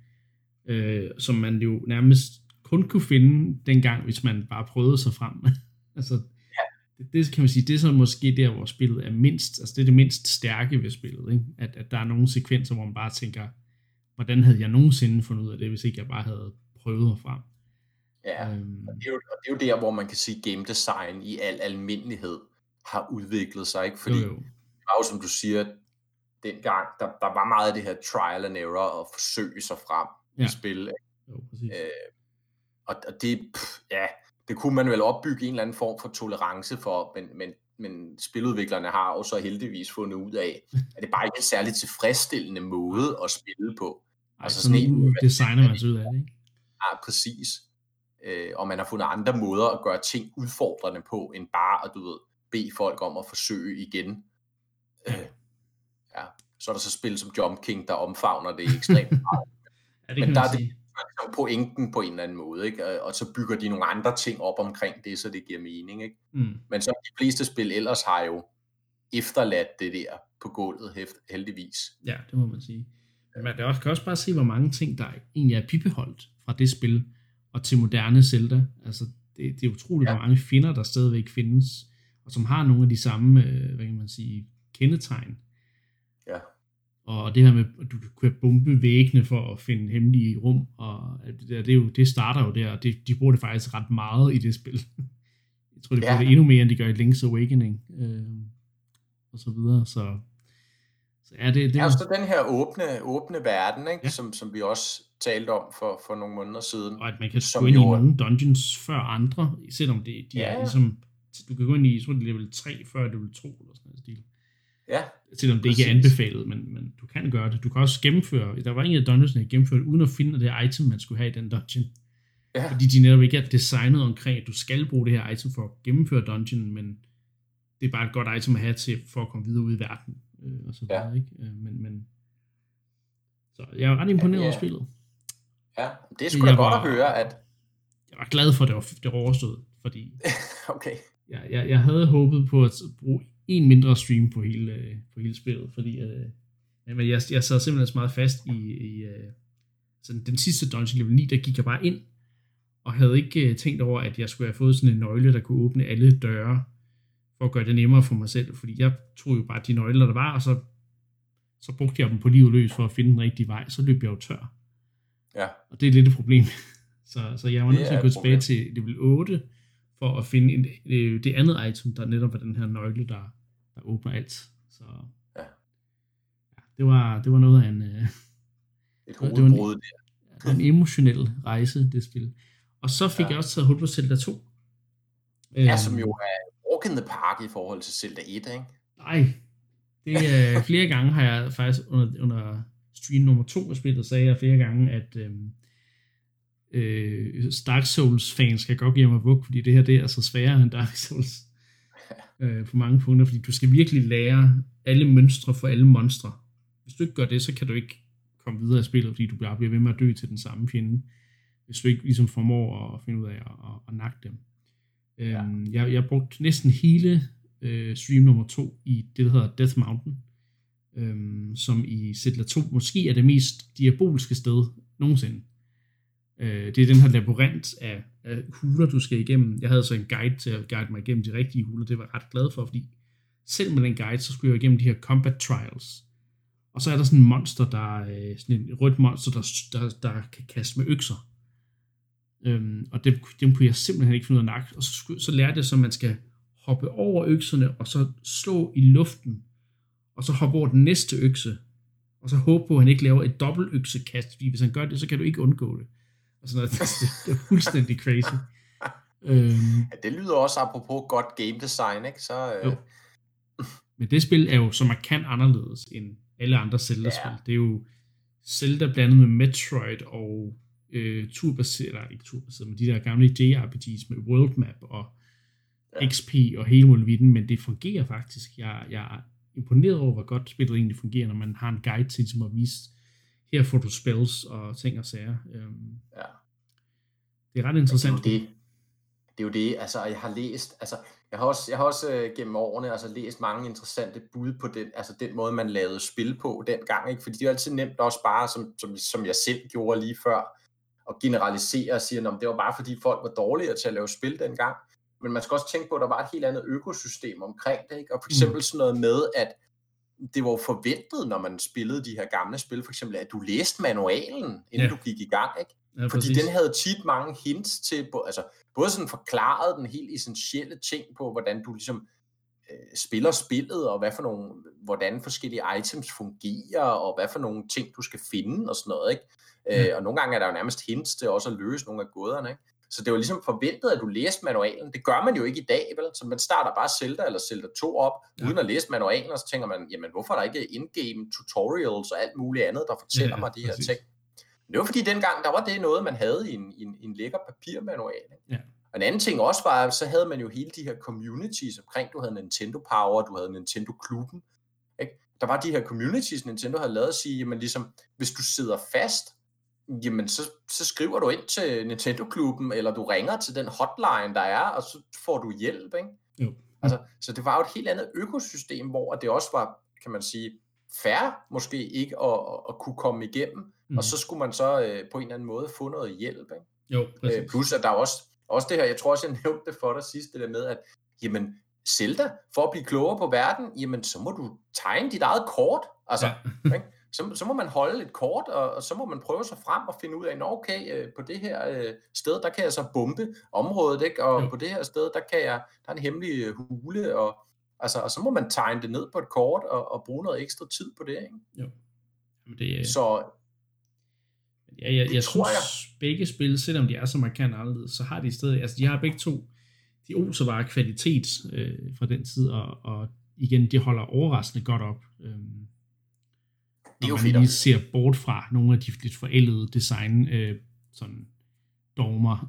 øh, som man jo nærmest kun kunne finde dengang, hvis man bare prøvede sig frem. altså, ja. det, det, kan man sige, det er så måske der, hvor spillet er mindst, altså det er det mindst stærke ved spillet, ikke? At, at der er nogle sekvenser, hvor man bare tænker, hvordan havde jeg nogensinde fundet ud af det, hvis ikke jeg bare havde prøvet mig frem. Ja, Øhm, og det er, jo, og det er jo der, hvor man kan sige, game design i al almindelighed har udviklet sig, ikke? Fordi jo, jo. jo, som du siger, dengang, der, der var meget af det her trial and error og forsøge sig frem ja. I spil, ikke? jo, præcis. Øh, og, og det, pff, ja, det kunne man vel opbygge en eller anden form for tolerance for, men, men, men spiludviklerne har jo så heldigvis fundet ud af, at det bare ikke er en særligt tilfredsstillende måde at spille på. Ej, altså sådan sådan en- designer man sig ud af det, ikke? Ja, præcis. Øh, og man har fundet andre måder at gøre ting udfordrende på, end bare at, du ved, bede folk om at forsøge igen. Øh, ja. Så er der så spil som Jump King, der omfavner det ekstremt meget. Ja, det Men der er det- ligesom pointen på en eller anden måde, ikke? Og- så bygger de nogle andre ting op omkring det, så det giver mening. Ikke? Mm. Men som de fleste spil ellers har jo efterladt det der på gulvet, heldigvis. Ja, det må man sige. Men man kan også, kan også bare se, hvor mange ting, der egentlig er bibeholdt fra det spil, og til moderne Zelda. Altså, det, det er utroligt, ja. Ja. hvor mange finder, der stadigvæk findes, og som har nogle af de samme, øh, hvad kan man sige, kendetegn. Ja. Og det her med, at du kan bombe væggene for at finde hemmelige rum, og det, der, det, er jo, det starter jo der, og det, de bruger det faktisk ret meget i det spil. Jeg tror, de bruger Ja. det endnu mere, end de gør i Link's Awakening, øh, og så videre, så, så ja, det, det er så den her åbne, åbne verden, ikke? Ja. Ja. Som, som vi også talte om for, for nogle måneder siden. og at man kan gå ind i nogle dungeons før andre, selvom det, de Ja, er ja. ligesom, du kan gå ind i, jeg tror det er level 3 før level 2, eller sådan noget stil. Ja, Selvom det ikke er præcis. anbefalet, men, men du kan gøre det. Du kan også gennemføre, der var en af dungeons, jeg gennemførte, uden at finde det item, man skulle have i den dungeon. Ja. Fordi de netop ikke er designet omkring, at du skal bruge det her item for at gennemføre dungeon, men det er bare et godt item at have til, for at komme videre ud i verden. Øh, og så Ja. videre, ikke? Øh, men, men, så jeg er ret imponeret Ja, over ja. spillet. Ja. Det er sgu da Jeg godt var- at høre, at... Jeg var glad for, at det var, det var overstået, fordi Okay. jeg, jeg, jeg havde håbet på at bruge en mindre stream på hele, på hele spillet, fordi øh, men jeg, jeg sad simpelthen så meget fast i, i øh, sådan den sidste dungeon level 9, der gik jeg bare ind, og havde ikke øh, tænkt over, at jeg skulle have fået sådan en nøgle, der kunne åbne alle døre, for at gøre det nemmere for mig selv, fordi jeg tog jo bare de nøgler, der var, og så, så brugte jeg dem på livet løs for at finde den rigtige vej, så løb jeg jo tør. Ja. Og det er lidt et problem. Så, så jeg var nødt til at gå tilbage til level 8, for at finde en, øh, det andet item, der netop var den her nøgle, der, der åbner alt. Så Ja. ja, det, var, det var noget af en, øh, Et det var en- hovedbrud en emotionel rejse, det spil. Og så fik Ja. jeg også taget hul på Zelda 2. Ja, Øhm, som jo er walk in the park i forhold til Zelda 1, ikke? Nej, det er flere gange har jeg faktisk under, under stream nummer to af spillet, sagde jeg flere gange, at øhm, øh, Dark Souls fans skal godt give mig vug, fordi det her det er altså sværere end Dark Souls øh, på mange punkter, fordi du skal virkelig lære alle mønstre for alle monstre. Hvis du ikke gør det, så kan du ikke komme videre i spillet, fordi du bare bliver ved med at dø til den samme fjende, hvis du ikke ligesom formår at finde ud af at, at, at nakke dem. Ja. Øhm, jeg, jeg brugte næsten hele øh, stream nummer to i det, der hedder Death Mountain, øhm, som i Settler 2 måske er det mest diabolske sted nogensinde. Øh, det er den her labyrint af, af huler, du skal igennem. Jeg havde så en guide til at guide mig igennem de rigtige huler, det var jeg ret glad for, fordi selv med den guide, så skulle jeg igennem de her combat trials. Og så er der sådan en monster, der øh, sådan en rødt monster, der, der, der kan kaste med økser. Øhm, og dem, dem kunne jeg simpelthen ikke finde ud af at. Og så, så lærte jeg så, at man skal hoppe over økserne, og så slå i luften, og så hoppe over den næste økse, og så håbe på, at han ikke laver et dobbelt øksekast, fordi hvis han gør det, så kan du ikke undgå det. Og sådan noget. Det, det, er fuldstændig crazy. Øhm, Ja, det lyder også apropos godt game design, ikke? Så, øh, Jo. men det spil er jo så markant anderledes end alle andre Zelda-spil. Ja. Det er jo Zelda blandet med Metroid og øh, turbaseret, eller ikke turbaseret, men de der gamle JRPGs med World Map og Ja. XP og hele muligheden, men det fungerer faktisk. Jeg, jeg imponeret over, hvor godt spillet egentlig fungerer, når man har en guide til ligesom at vise, her får du spells og ting og sager. Øhm, Ja. Det er ret det er interessant. jo det. Det er jo det, altså jeg har læst, altså jeg har også, jeg har også øh, gennem årene altså læst mange interessante bud på den, altså den måde, man lavede spil på dengang, ikke? fordi det er altid nemt også bare, som, som, som jeg selv gjorde lige før, at generalisere og sige, at det var bare fordi folk var dårligere til at lave spil dengang, men man skal også tænke på, at der var et helt andet økosystem omkring det, ikke? og for eksempel sådan noget med, at det var jo forventet, når man spillede de her gamle spil, for eksempel, at du læste manualen, inden Ja. du gik i gang, ikke? Ja, Fordi præcis. den havde tit mange hints til, altså både sådan forklaret den helt essentielle ting på, hvordan du ligesom øh, spiller spillet, og hvad for nogle, hvordan forskellige items fungerer, og hvad for nogle ting, du skal finde, og sådan noget, ikke? Øh, Ja. og nogle gange er der jo nærmest hints til også at løse nogle af gåderne, ikke? Så det var ligesom forventet, at du læste manualen. Det gør man jo ikke i dag, vel? Så man starter bare Zelda eller Zelda 2 op, Ja. uden at læse manualen, og så tænker man, jamen hvorfor er der ikke in-game tutorials og alt muligt andet, der fortæller Ja, mig de her præcis. ting? Men Det var fordi dengang, der var det noget, man havde i en, i en, i en lækker papirmanual. Ikke? Ja. Og en anden ting også var, så havde man jo hele de her communities omkring, du havde Nintendo Power, du havde Nintendo Klubben. Ikke? Der var de her communities, Nintendo havde lavet at sige, jamen ligesom, hvis du sidder fast, jamen så, så skriver du ind til Nintendo Klubben, eller du ringer til den hotline, der er, og så får du hjælp. Ikke? Jo. Altså, så det var jo et helt andet økosystem, hvor det også var, kan man sige, færre måske ikke at, at, at kunne komme igennem, mm. og så skulle man så øh, på en eller anden måde få noget hjælp. Ikke? Jo, præcis. Øh, plus at der er også, også det her, jeg tror også, jeg nævnte det for dig sidst, det der med, at jamen, Zelda, for at blive klogere på verden, jamen, så må du tegne dit eget kort. Altså, Ja. ikke? Så, så må man holde et kort, og, og så må man prøve sig frem og finde ud af, okay, øh, på det her øh, sted, der kan jeg så bombe området, ikke? og Jo. på det her sted, der kan jeg, der er en hemmelig øh, hule, og, altså, og så må man tegne det ned på et kort, og, og bruge noget ekstra tid på det. Ikke? Jamen, det, Så Ja, jeg, jeg tror synes, begge spil, selvom de er så markant anderledes, så har de stadig, altså de har begge to, de oser bare kvalitet øh, fra den tid, og, og igen, det holder overraskende godt op. Øhm, det er jo man fedt. lige ser bort fra nogle af de lidt forældede design øh, sådan dogmer.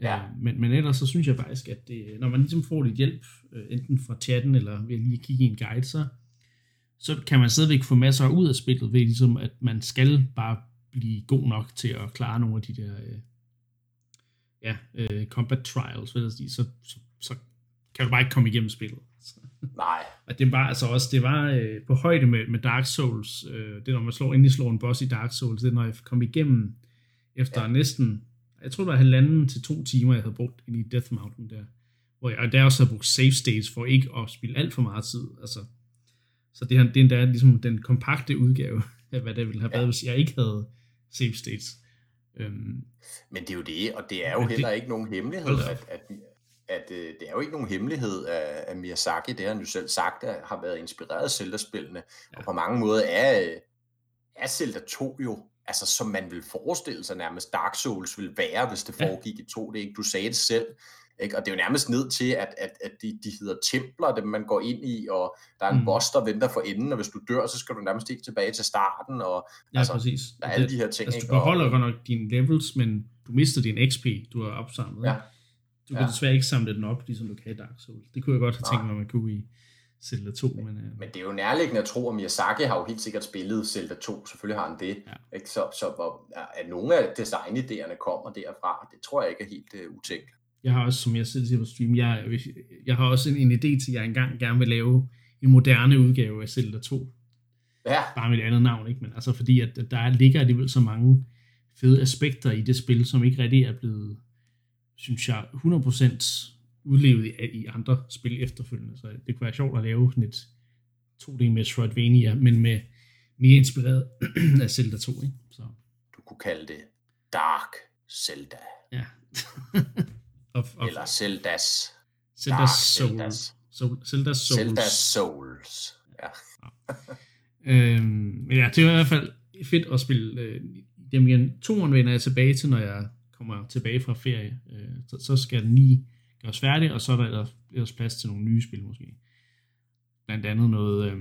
Ja. Øh, men, men ellers så synes jeg faktisk, at det, når man ligesom får lidt hjælp, øh, enten fra chatten eller ved at lige kigge i en guide, så, så kan man stadigvæk få masser ud af spillet ved ligesom, at man skal bare blive god nok til at klare nogle af de der øh, ja, øh, combat trials, vil jeg sige, så, så, så kan du bare ikke komme igennem spillet. Nej, Og det var altså også, det var øh, på højde med, med Dark Souls, øh, det når man slår, endelig slår en boss i Dark Souls, det er når jeg kom igennem efter ja. næsten, jeg tror det var halvanden til to timer, jeg havde brugt ind i Death Mountain der, hvor jeg og der også havde brugt save states for ikke at spille alt for meget tid, altså, så det, her, det er endda ligesom den kompakte udgave af, hvad det ville have været, hvis jeg ikke havde save states. Øhm, men det er jo det, og det er jo heller det- ikke nogen hemmelighed, at, at, at øh, det er jo ikke nogen hemmelighed, at, at Miyazaki, det har han jo selv sagt, at har været inspireret af Zelda-spillene, ja. og på mange måder er, øh, er Zelda 2 jo, altså som man vil forestille sig nærmest Dark Souls ville være, hvis det Ja. foregik i 2D, ikke? du sagde det selv, ikke? og det er jo nærmest ned til, at, at, at de, de hedder templer, dem man går ind i, og der er en Mm. boss, der venter for enden, og hvis du dør, så skal du nærmest ikke tilbage til starten, og ja, Altså, præcis. der er alle de her ting. Altså, ikke? du beholder godt nok dine levels, men du mister din XP, du har opsamlet. Ja. ikke? Du kan Ja. desværre ikke samle den op, ligesom du kan i Dark Souls. Det kunne jeg godt have tænkt mig, at man kunne i Zelda 2, men, øh, Men det er jo nærliggende at tro, at Miyazaki har jo helt sikkert spillet Zelda 2, selvfølgelig har han det. Ja. Ikke? Så, så hvor, at nogle af designidéerne kommer derfra, det tror jeg ikke er helt uh, utænkt. jeg har også, som jeg selv siger på stream, jeg, jeg har også en, en idé til, at jeg engang gerne vil lave en moderne udgave af Zelda 2. Ja, Bare med et andet navn, ikke? Men altså fordi, at der er- ligger alligevel så mange fede aspekter i det spil, som ikke rigtig er blevet, synes jeg, 100% udlevet i, i andre spil efterfølgende. Så det kunne være sjovt at lave sådan et 2D Metroidvania, men med mere inspireret af Zelda 2, ikke? Så, du kunne kalde det Dark Zelda, ja. of, of eller Zeldas, Zelda Dark Soul. Zeldas. Soul. Zelda Souls. Zelda Souls. Ja. Øhm, men ja, det er i hvert fald fedt at spille øh, dem igen. Toren vender jeg tilbage til, når jeg kommer tilbage fra ferie. Øh, så, så skal den lige gøres færdig, og så er der ellers, ellers plads til nogle nye spil måske. Blandt andet noget øh,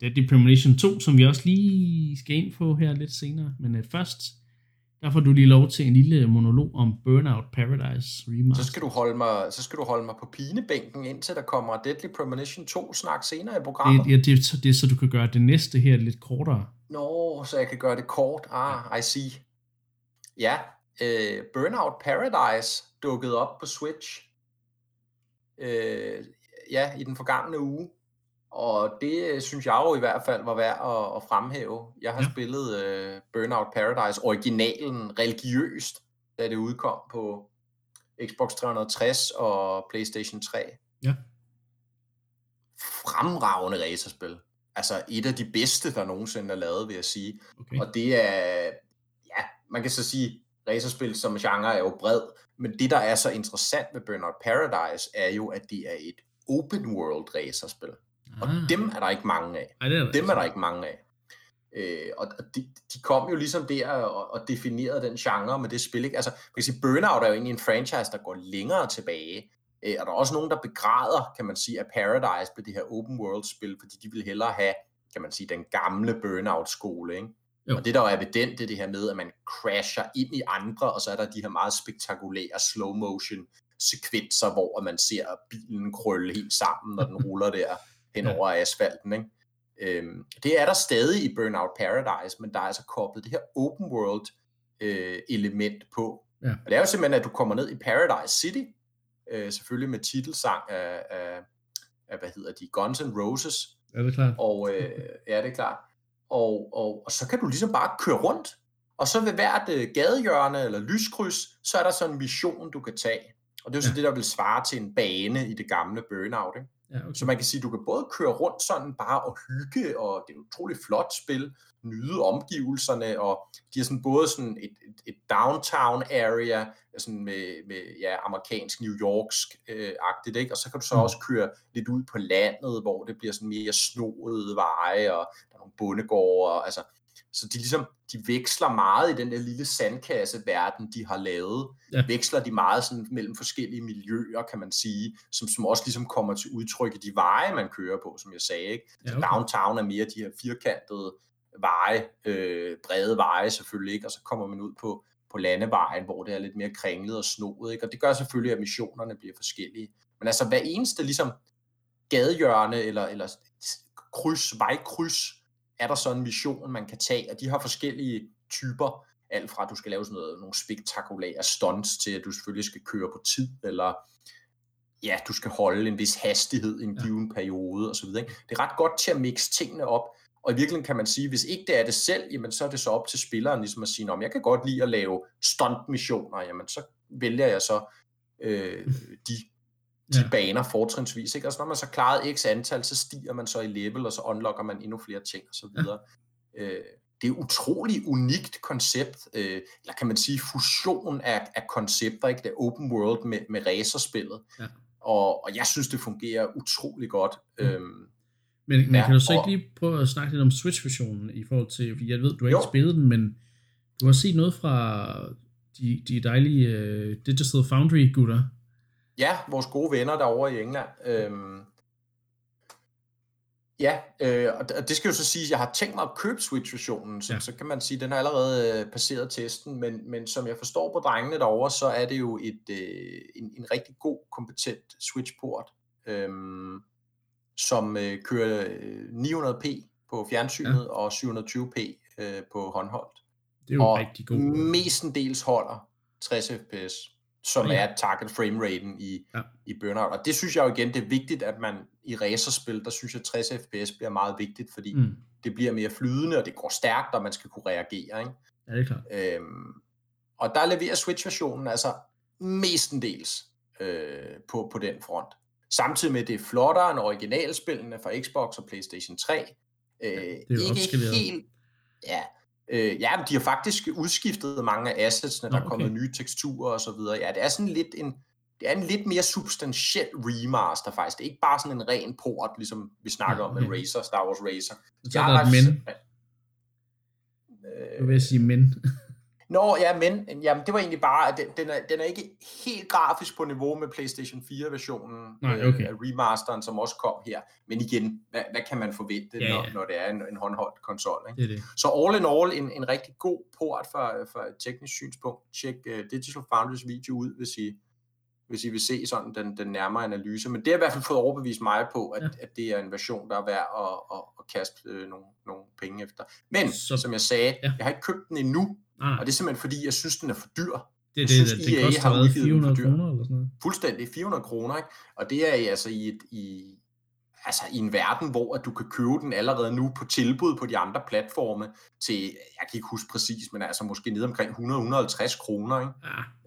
Deadly Premonition 2, som vi også lige skal ind på her lidt senere. Men øh, først, der får du lige lov til en lille monolog om Burnout Paradise Remaster. Så skal, du holde mig, så skal du holde mig på pinebænken, indtil der kommer Deadly Premonition 2 snak senere i programmet. det, ja, det, det er så, du kan gøre det næste her lidt kortere. Nå, så jeg kan gøre det kort. Ah, I see. Ja, øh, Burnout Paradise dukkede op på Switch. Øh, ja, i den forgangne uge. Og det øh, synes jeg jo i hvert fald var værd at, at fremhæve. Jeg har Ja. ja. spillet øh, Burnout Paradise, originalen religiøst, da det udkom på Xbox 360 og PlayStation 3. Ja. Fremragende racerspil. Altså et af de bedste, der nogensinde er lavet, vil jeg sige. Okay. Og det er, ja, man kan så sige, racerspil som genre er jo bred, men det, der er så interessant ved Burnout Paradise, er jo, at det er et open world racerspil. Og Ah. dem er der ikke mange af. Ej, det er Dem er der ikke mange af. Øh, og og de, de kom jo ligesom der og, og definerede den genre med det spil. Ikke? Altså, man kan sige, Burnout er jo egentlig en franchise, der går længere tilbage. Øh, og der er også nogen, der begræder, kan man sige, at Paradise på det her open world spil, fordi de vil hellere have, kan man sige, den gamle Burnout-skole. Ikke? Jo. Og det, der er evident, det er det her med, at man crasher ind i andre, og så er der de her meget spektakulære slow motion sekvenser, hvor man ser bilen krølle helt sammen, når den ruller der hen Ja. over asfalten. Ikke? Øhm, det er der stadig i Burnout Paradise, men der er altså koblet det her open world øh, element på. Ja. Og det er jo simpelthen, at du kommer ned i Paradise City, øh, selvfølgelig med titelsang af, af, af, hvad hedder de, Guns N' Roses, Er det klart? og øh, ja, det er klart. Og, og, og så kan du ligesom bare køre rundt, og så ved hvert øh, gadehjørne eller lyskryds, så er der sådan en mission, du kan tage. Og det er jo så Ja. det, der vil svare til en bane i det gamle Burnout. Ikke? Ja, okay. Så man kan sige, du kan både køre rundt sådan bare og hygge, og det er et utroligt flot spil, nyde omgivelserne, og de har sådan både sådan et, et, et downtown area, sådan med, med ja, amerikansk, New Yorksk øh, agtigt, ikke? og så kan du så Mm. også køre lidt ud på landet, hvor det bliver sådan mere snoede veje, og der er nogle bondegårde, og, altså, så de ligesom, de veksler meget i den der lille sandkasseverden, de har lavet. Ja. Veksler de meget sådan mellem forskellige miljøer, kan man sige, som, som også ligesom kommer til udtryk i de veje, man kører på, som jeg sagde. Ikke? Ja, okay. Så downtown er mere de her firkantede veje, øh, brede veje selvfølgelig, ikke? og så kommer man ud på, på landevejen, hvor det er lidt mere kringlet og snoet, ikke? og det gør selvfølgelig, at missionerne bliver forskellige. Men altså hver eneste ligesom gadehjørne eller, eller kryds, vejkryds, er der så en mission, man kan tage, og de har forskellige typer, alt fra at du skal lave sådan noget, nogle spektakulære stunts, til at du selvfølgelig skal køre på tid, eller ja, du skal holde en vis hastighed i en given ja. periode, osv. Det er ret godt til at mixe tingene op, og i virkeligheden kan man sige, hvis ikke det er det selv, jamen så er det så op til spilleren ligesom at sige, om jeg kan godt lide at lave stunt-missioner, jamen så vælger jeg så øh, de de ja. baner fortrinsvis. Ikke? Og så når man så klaret x antal, så stiger man så i level, og så unlocker man endnu flere ting og så videre. Ja. Øh, det er et utroligt unikt koncept, øh, eller kan man sige fusion af, af koncepter, ikke? det open world med, med racerspillet. Ja. Og, og jeg synes, det fungerer utrolig godt. Mm. Øhm, men, men ja, kan du så ikke lige prøve at snakke lidt om Switch-versionen i forhold til, fordi jeg ved, du har ikke jo. spillet den, men du har set noget fra de, de dejlige uh, Digital Foundry-gutter, Ja, vores gode venner derovre i England. Øhm, ja, øh, og det skal jo så sige, at jeg har tænkt mig at købe Switch-versionen, så, ja. så kan man sige, at den har allerede øh, passeret testen, men, men som jeg forstår på drengene derovre, så er det jo et, øh, en, en rigtig god, kompetent Switch-port, øh, som øh, kører 900p øh, på fjernsynet ja. og 720p øh, på håndholdt. Det er jo og rigtig godt. mestendels holder 60 fps som ja. er target frame raten i, ja. i Burnout. Og det synes jeg jo igen, det er vigtigt, at man i racerspil, der synes jeg 60 fps bliver meget vigtigt, fordi mm. det bliver mere flydende, og det går stærkt, og man skal kunne reagere. Ikke? Ja, det er klart. Øhm, og der leverer Switch-versionen altså mestendels øh, på, på den front. Samtidig med, det er flottere end originalspillene fra Xbox og PlayStation 3. Øh, ja, det er ikke helt... Ja, Øh, ja, de har faktisk udskiftet mange af assetsene, der okay. er kommet nye teksturer og så videre. Ja, det er sådan lidt en, det er en lidt mere substantiel remaster faktisk. Det er ikke bare sådan en ren port, ligesom vi snakker okay. om med Racer, Star Wars Racer. Så er der et men. Øh, vil sige men. Nå, ja, men jamen, det var egentlig bare, at den, den, er, den er ikke helt grafisk på niveau med PlayStation 4-versionen Nej, okay. øh, remasteren, som også kom her. Men igen, hvad, hvad kan man forvente, ja, når, ja. når det er en, en håndholdt konsol? Ikke? Det det. Så all in all, en, en rigtig god port fra, fra et teknisk synspunkt. Tjek uh, Digital Founders video ud, hvis I, hvis I vil se sådan den, den nærmere analyse. Men det har i hvert fald fået overbevist mig på, at, ja. at det er en version, der er værd at, at, at kaste øh, nogle, nogle penge efter. Men, så, som jeg sagde, ja. jeg har ikke købt den endnu, Nej. Og det er simpelthen fordi, jeg synes, den er for dyr. Det det, synes, det, det, det koster hvad, 400 kroner eller sådan noget? Fuldstændig, 400 kroner, ikke? Og det er altså i, et, i, altså i en verden, hvor at du kan købe den allerede nu på tilbud på de andre platforme til, jeg kan ikke huske præcis, men altså måske ned omkring 100-150 kroner. Ikke?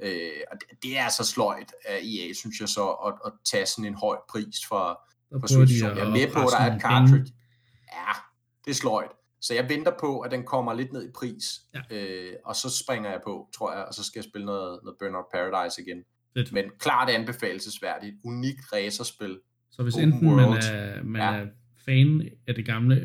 Ja. Øh, og det, det er altså sløjt af EA, synes jeg så, at, at tage sådan en høj pris for, for Switch. Jeg er med på, at der er et cartridge. Ja, det er sløjt. Så jeg venter på, at den kommer lidt ned i pris, ja. øh, og så springer jeg på, tror jeg, og så skal jeg spille noget, noget Burnout Paradise igen. Fedt. Men klart anbefalesværdigt. Unikt racerspil. Så hvis enten world, man, er, man ja. er fan af det gamle,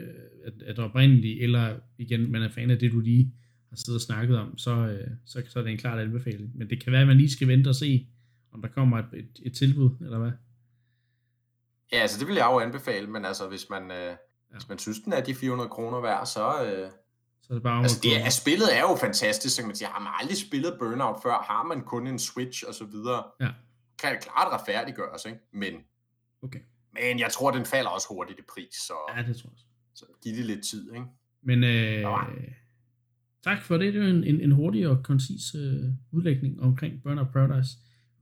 af det oprindelige, eller igen, man er fan af det, du lige har siddet og snakket om, så, øh, så, så er det en klart anbefaling. Men det kan være, at man lige skal vente og se, om der kommer et, et, et tilbud, eller hvad? Ja, altså det vil jeg jo anbefale, men altså hvis man, øh, Ja. Hvis man synes, den er de 400 kroner værd, så... Øh, så er det bare altså, det er, spillet er jo fantastisk, så man siger, har man aldrig spillet Burnout før, har man kun en Switch og så videre, ja. kan det klart retfærdiggøres, ikke? Men, okay. men jeg tror, den falder også hurtigt i pris, så, ja, det tror jeg så giv det lidt tid, ikke? Men øh, tak for det, det er en, en, en hurtig og koncis øh, udlægning omkring Burnout Paradise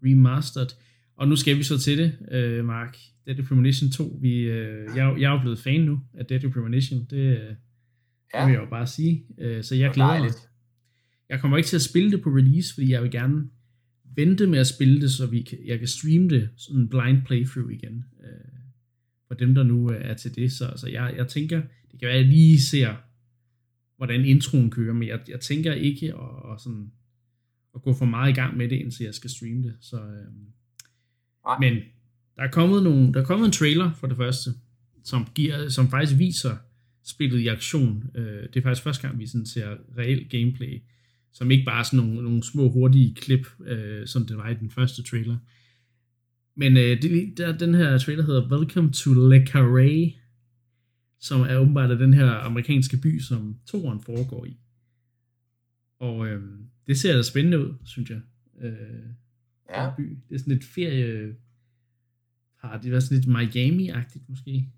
Remastered. Og nu skal vi så til det, øh, Mark. Deadly Premonition 2. Vi, øh, jeg, jeg er jo blevet fan nu af Deadly Premonition. Det, øh, ja. det vil jeg jo bare sige. Øh, så jeg glæder mig. Jeg kommer ikke til at spille det på release, fordi jeg vil gerne vente med at spille det, så vi kan, jeg kan streame det sådan en blind playthrough igen. Øh, for dem, der nu øh, er til det. Så, så jeg, jeg tænker, det kan være, at jeg lige ser, hvordan introen kører, men jeg, jeg tænker ikke at, at, sådan, at gå for meget i gang med det, indtil jeg skal streame det. Så, øh, men der er kommet nogle, der er kommet en trailer for det første, som giver, som faktisk viser spillet i aktion. Øh, det er faktisk første gang, vi sådan ser reelt gameplay, som ikke bare er sådan nogle, nogle små hurtige klip, øh, som det var i den første trailer. Men øh, det, der, den her trailer hedder Welcome to Le Carré, som er åbenbart den her amerikanske by, som toren foregår i. Og øh, det ser da spændende ud, synes jeg. Øh, Ja. By. Det er sådan lidt ferie... Har det været sådan lidt Miami-agtigt måske?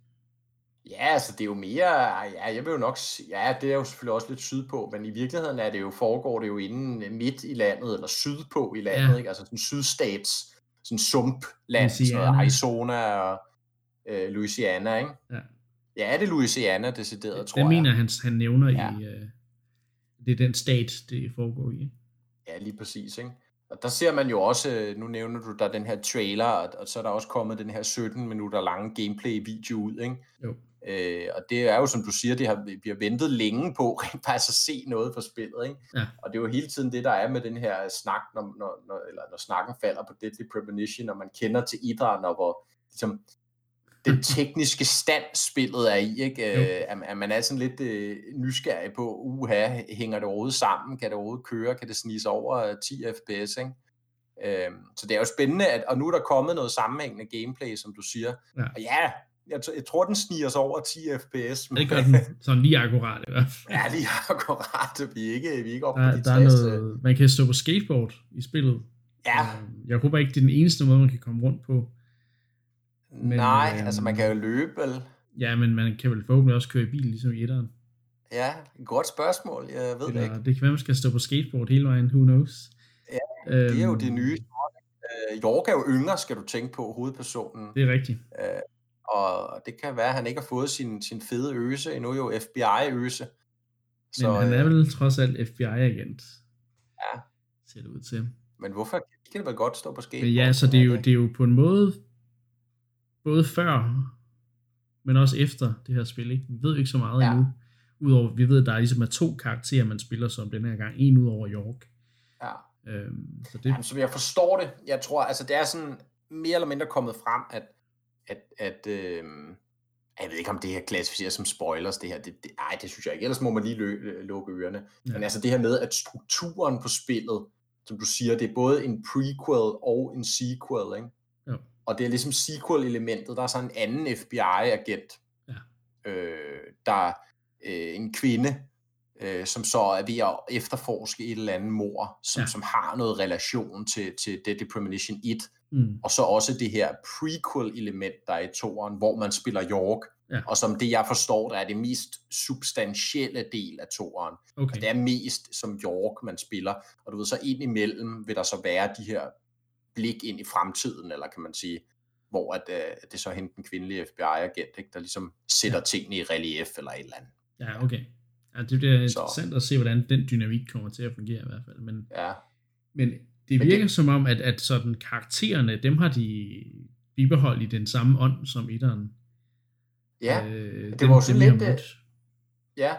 Ja, altså det er jo mere, ja, jeg vil jo nok, ja, det er jo selvfølgelig også lidt sydpå, men i virkeligheden er det jo, foregår det jo inden øh, midt i landet, eller sydpå i landet, Ja. ikke? altså sådan sydstats, sådan sumpland, sådan noget Louisiana. Arizona og øh, Louisiana, ikke? Ja. Ja, er det Louisiana, decideret, tror Den jeg. mener han, han nævner Ja. i... Øh, det er den stat, det foregår i. Ja, lige præcis, ikke? Og der ser man jo også, øh, nu nævner du der den her trailer, og, så er der også kommet den her 17 minutter lange gameplay-video ud, ikke? Jo. Øh, og det er jo, som du siger, det har, vi har ventet længe på rent faktisk at se noget fra spillet, ikke? Ja. Og det er jo hele tiden det, der er med den her snak, når, når, når, eller når snakken falder på Deadly Premonition, og man kender til idrætten, og hvor ligesom, den tekniske stand, spillet er i, ikke? Øh, at, at man er sådan lidt øh, nysgerrig på, uha, hænger det overhovedet sammen? Kan det overhovedet køre? Kan det snige sig over øh, 10 fps, ikke? Øhm, så det er jo spændende, at, og nu er der kommet noget sammenhængende gameplay, som du siger. Ja. Og ja, jeg, jeg tror, den sniger sig over 10 fps. Ja, det gør den sådan lige akkurat i hvert fald. ja, lige akkurat. Vi er ikke, vi er ikke oppe Der, på de der er 60. noget, man kan stå på skateboard i spillet. Ja, Øh, Jeg håber ikke, det er den eneste måde, man kan komme rundt på. Men, nej, øhm, altså man kan jo løbe, vel? Ja, men man kan vel forhåbentlig også køre i bil, ligesom i etteren. Ja, et godt spørgsmål, jeg ved det Eller, ikke. det kan være, man skal stå på skateboard hele vejen, who knows. Ja, Det er jo Øhm, det nye. Øh, York er jo yngre, skal du tænke på, hovedpersonen. Det er rigtigt. Øh, og det kan være, at han ikke har fået sin, sin fede øse endnu, jo FBI-øse. Men han er øh, vel trods alt FBI-agent. Ja. Ser det ud til. men hvorfor kan det vel godt stå på skateboard? Men ja, så det er, jo, det er jo på en måde, både før, men også efter det her spil. Ikke? Vi ved jo ikke så meget Ja. ja. endnu. Udover, vi ved, at der er ligesom er to karakterer, man spiller som den her gang. En ud over York. Ja. Øhm, så det, Jamen, som jeg forstår det, jeg tror, altså det er sådan mere eller mindre kommet frem, at, at, at øh, jeg ved ikke, om det her klassificeres som spoilers, det her, det, det, ej, det synes jeg ikke, ellers må man lige lø, lukke ørerne. Ja. Men altså det her med, at strukturen på spillet, som du siger, det er både en prequel og en sequel, ikke? Jo. Og det er ligesom sequel-elementet, der er så en anden FBI-agent, Ja. øh, der øh, en kvinde, øh, som så er ved at efterforske et eller andet mor, som, Ja. som har noget relation til, til Deadly Premonition 1, mm, og så også det her prequel-element, der er i toeren, hvor man spiller York, Ja. og som det jeg forstår, der er det mest substantielle del af toeren. okay. Det er mest som York, man spiller, og du ved, så ind imellem vil der så være de her blik ind i fremtiden, eller kan man sige, hvor at, øh, det så hende den kvindelige FBI-agent, ikke, der ligesom sætter Ja. tingene i relief eller et eller andet. Ja, okay. Ja, det bliver Så- interessant at se, hvordan den dynamik kommer til at fungere i hvert fald. Men, Ja, men det Men virker det- som om, at, at sådan karaktererne, dem har de bibeholdt i den samme ånd som etteren. ja, øh, det var jo sådan lidt, øh, ja.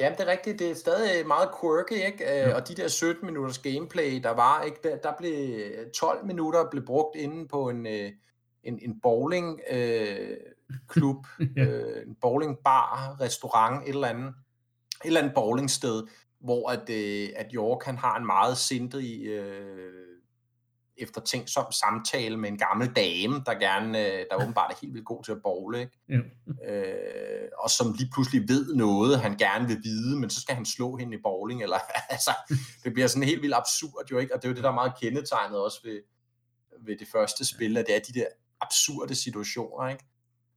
Ja, det er rigtigt. Det er stadig meget quirky, ikke? Øh, Og de der 17 minutters gameplay, der var, ikke? Der, der blev 12 minutter blev brugt inde på en, øh, en, en bowling øh, klub, Ja. øh, en bowling bar, restaurant, et eller andet, et eller andet bowlingsted, hvor at, øh, at York han har en meget sindig øh, eftertænksom samtale med en gammel dame, der gerne, øh, der åbenbart er helt vildt god til at bowle, ikke? Jo. øh, og som lige pludselig ved noget, han gerne vil vide, men så skal han slå hende i bowling, eller altså, det bliver sådan helt vildt absurd jo ikke, og det er jo det, der er meget kendetegnet også ved, ved det første spil, at det er de der absurde situationer, ikke?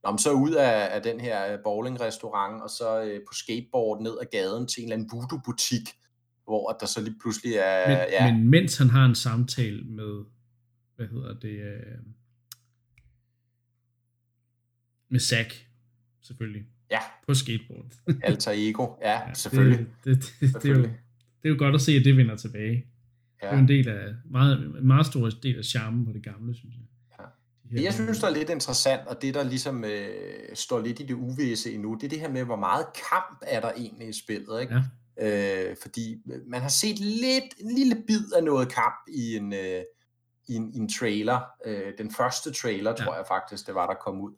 Nå, men så ud af, af den her bowling-restaurant, og så øh, på skateboard ned ad gaden til en eller anden voodoo-butik, hvor der så lige pludselig er, Men, ja, men mens han har en samtale med, hvad hedder det, øh, med Zack, selvfølgelig, ja, på skateboard. alter ego, ja, Ja, selvfølgelig. Det, det, det, det, er jo, selvfølgelig. det er jo godt at se, at det vender tilbage. Ja. Det er en del af, meget, en meget stor del af charmen på det gamle, synes jeg. Det, jeg synes, der er lidt interessant, og det, der ligesom øh, står lidt i det uvisse endnu, det er det her med, hvor meget kamp er der egentlig i spillet, ikke? Ja, Øh, fordi man har set lidt, en lille bid af noget kamp i en, øh, i en, i en trailer. Øh, den første trailer, Ja. tror jeg faktisk, det var, der kom ud.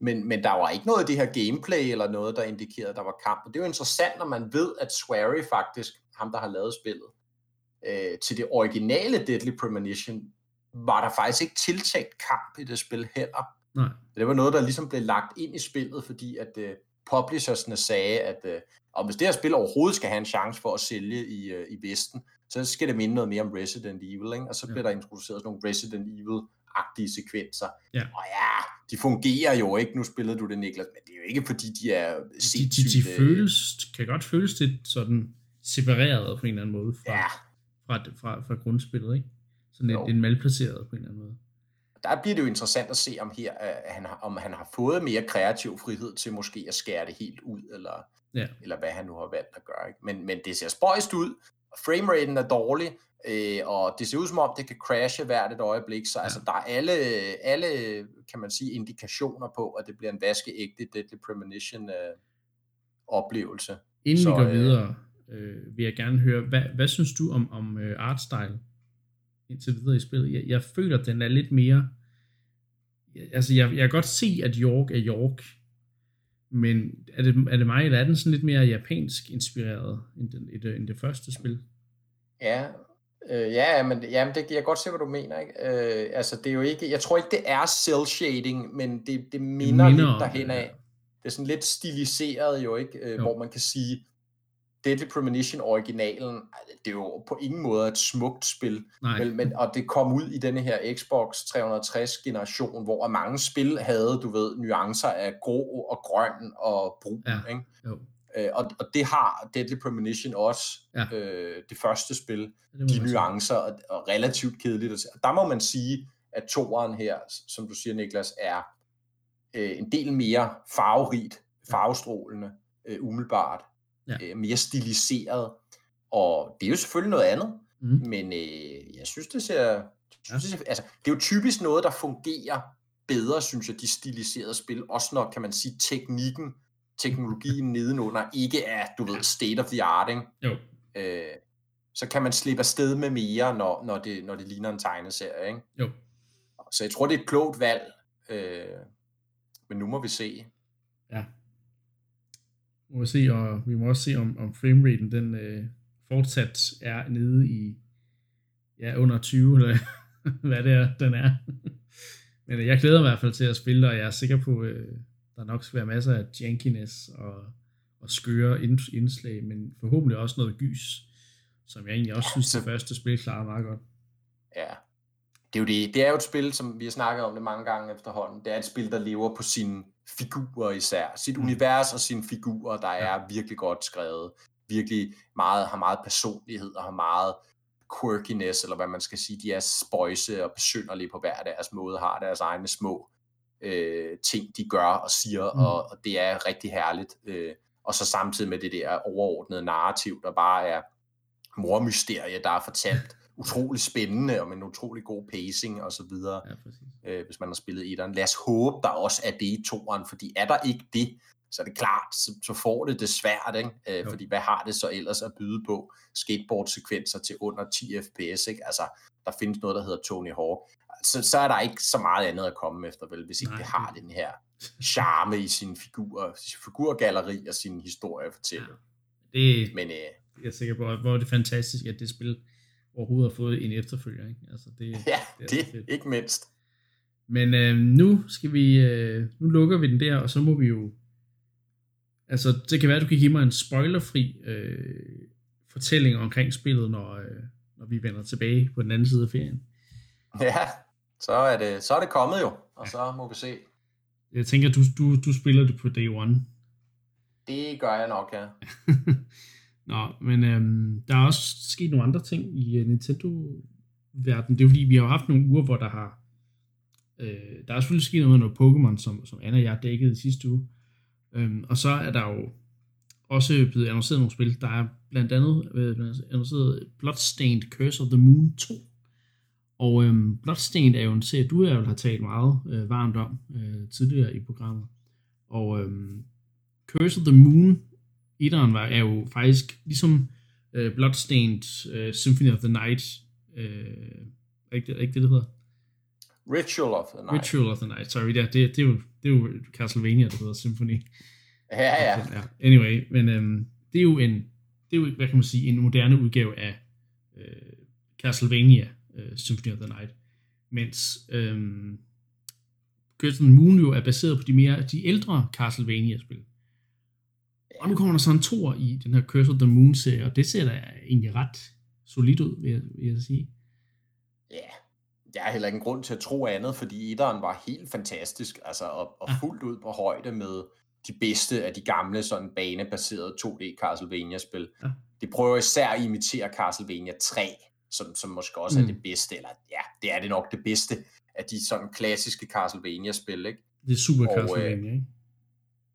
Men, men der var ikke noget af det her gameplay eller noget, der indikerede, at der var kamp. Og det er jo interessant, når man ved, at Swery faktisk, ham der har lavet spillet, øh, til det originale Deadly Premonition, var der faktisk ikke tiltænkt kamp i det spil heller. Nej. Det var noget, der ligesom blev lagt ind i spillet, fordi at uh, publishersne sagde, at uh, og hvis det her spil overhovedet skal have en chance for at sælge i, uh, i Vesten, så skal det minde noget mere om Resident Evil, ikke? og så ja. bliver der introduceret sådan nogle Resident Evil-agtige sekvenser. Ja. Og ja, de fungerer jo ikke, nu spillede du det, Niklas, men det er jo ikke, fordi de er De, de, de øh, føles, kan godt føles lidt sådan separeret på en eller anden måde fra, Ja, fra, fra, fra grundspillet, ikke? Sådan lidt, lidt malplaceret på en eller anden måde. Der bliver det jo interessant at se, om, her, at han, har- om han har fået mere kreativ frihed til måske at skære det helt ud, eller, Ja. eller hvad han nu har valgt at gøre. Ikke? Men, men det ser spøjst ud, frameraten er dårlig, øh, og det ser ud som om, det kan crashe hvert et øjeblik, så ja. altså, der er alle, alle, kan man sige, indikationer på, at det bliver en vaskeægte Deadly Premonition øh, oplevelse. Inden Så, vi går øh, videre, øh, vil jeg gerne høre, hvad, hvad synes du om, om øh, artstyle indtil videre i spillet? Jeg, jeg føler, at den er lidt mere... Altså, jeg, jeg kan godt se, at York er York, men er det, er det mig, eller er den sådan lidt mere japansk inspireret end, den, end, det, end det første spil? Ja, øh, ja, men, ja, men det, jeg kan godt se, hvad du mener. Ikke? Øh, altså, det er jo ikke, jeg tror ikke, det er cel shading, men det, det minder, minder lidt derhen det, af. ja. Det er sådan lidt stiliseret jo, ikke? Øh, Jo. hvor man kan sige, Deadly Premonition originalen, det er jo på ingen måde et smukt spil, vel, men, og det kom ud i denne her Xbox 360 generation, hvor mange spil havde, du ved, nuancer af grå og grøn og brun, Ja. ikke? jo. Øh, og, og det har Deadly Premonition også, Ja. øh, det første spil, Det de nuancer og, og relativt kedeligt. Og Der må man sige, at toeren her, som du siger, Niklas, er øh, en del mere farverigt, farvestrålende, øh, umiddelbart, Ja. øh, mere stiliseret. Og det er jo selvfølgelig noget andet, Mm. men øh, jeg synes, det ser... Jeg synes, det, ser altså, det er jo typisk noget, der fungerer bedre, synes jeg, de stiliserede spil. Også når, kan man sige, teknikken, teknologien nedenunder ikke er, du ved, state of the art, ikke? Jo, øh, så kan man slippe afsted med mere, når, når, det, når det ligner en tegneserie. Ikke? jo. Så jeg tror, det er et klogt valg, øh, men nu må vi se. Ja. Vi må se, og vi må også se, om, om frameraten den øh, fortsat er nede i ja, under 20, eller hvad det er, den er. Men øh, jeg glæder mig i hvert fald til at spille, og jeg er sikker på, øh, der nok skal være masser af jankiness og, og skøre ind, indslag, men forhåbentlig også noget gys, som jeg egentlig også Ja, synes, så- det første spil klarer meget godt. Ja. Det er jo det. Det er jo et spil, som vi har snakket om det mange gange efterhånden. Det er et spil, der lever på sine figurer især. Sit Mm. univers og sine figurer, der Ja. er virkelig godt skrevet. Virkelig meget, har meget personlighed og har meget quirkiness, eller hvad man skal sige. De er spøjse og besynderlige på hver deres måde, har deres egne små øh, ting, de gør og siger, Mm. og, og det er rigtig herligt. Øh, og så samtidig med det der overordnede narrativ, der bare er mormysterie, der er fortalt utrolig spændende, og med en utrolig god pacing og så videre, Ja, præcis. øh, hvis man har spillet etteren. Lad os håbe, der også er det i toeren, fordi er der ikke det, så er det klart, så, så får det det svært, ikke? Øh, Jo. fordi hvad har det så ellers at byde på? Skateboard-sekvenser til under 10 fps, ikke? Altså, der findes noget, der hedder Tony Hawk. Så, så er der ikke så meget andet at komme efter, vel, hvis ikke Nej, det har den her charme i sin figur, sin figurgalleri og sin historie at fortælle. Det, Men øh, jeg er sikker på, hvor er det fantastisk, at det spil overhovedet har fået en efterfølger. Ikke? Altså, det, ja, det er det, så fedt. ikke mindst. Men øh, nu skal vi, øh, nu lukker vi den der, og så må vi jo, altså det kan være, at du kan give mig en spoilerfri øh, fortælling omkring spillet, når, øh, når vi vender tilbage på den anden side af ferien. Ja, så er det, så er det kommet jo, og så må vi se. Jeg tænker, du, du, du spiller det på day one. Det gør jeg nok, ja. Nå, men øhm, der er også sket nogle andre ting i uh, Nintendo-verdenen. Det er jo fordi, vi har haft nogle uger, hvor der har... Øh, der er selvfølgelig sket noget med noget Pokémon, som, som Anna og jeg dækkede i sidste uge. Øhm, og så er der jo også blevet annonceret nogle spil. Der er blandt andet øh, annonceret Bloodstained Curse of the Moon 2. Og øhm, Bloodstained er jo en serie, du jo har talt meget øh, varmt om øh, tidligere i programmet. Og øhm, Curse of the Moon etteren var, er jo faktisk ligesom øh, Bloodstained øh, Symphony of the Night. Øh, er ikke det, er ikke det, det hedder? Ritual of the Night. Ritual of the Night, sorry, det, det, det, er, jo, det er jo Castlevania, der hedder Symphony. Ja, ja. ja. Anyway, men øhm, det er jo en, det er jo, hvad kan man sige, en moderne udgave af øh, Castlevania øh, Symphony of the Night. Mens øhm, Curse of the Moon jo er baseret på de mere de ældre Castlevania-spil. Og nu kommer der så en tor i den her Curse of the Moon-serie, og det ser da egentlig ret solidt ud, vil jeg, vil jeg sige. Ja, der er heller ingen grund til at tro andet, fordi etteren var helt fantastisk, altså og, og fuldt ud på højde med de bedste af de gamle sådan banebaserede 2D Castlevania-spil. Ja. Det prøver især at imitere Castlevania 3, som, som måske også mm. er det bedste, eller ja, det er det nok det bedste af de sådan klassiske Castlevania-spil, ikke? Det er super og, Castlevania, øh, ikke?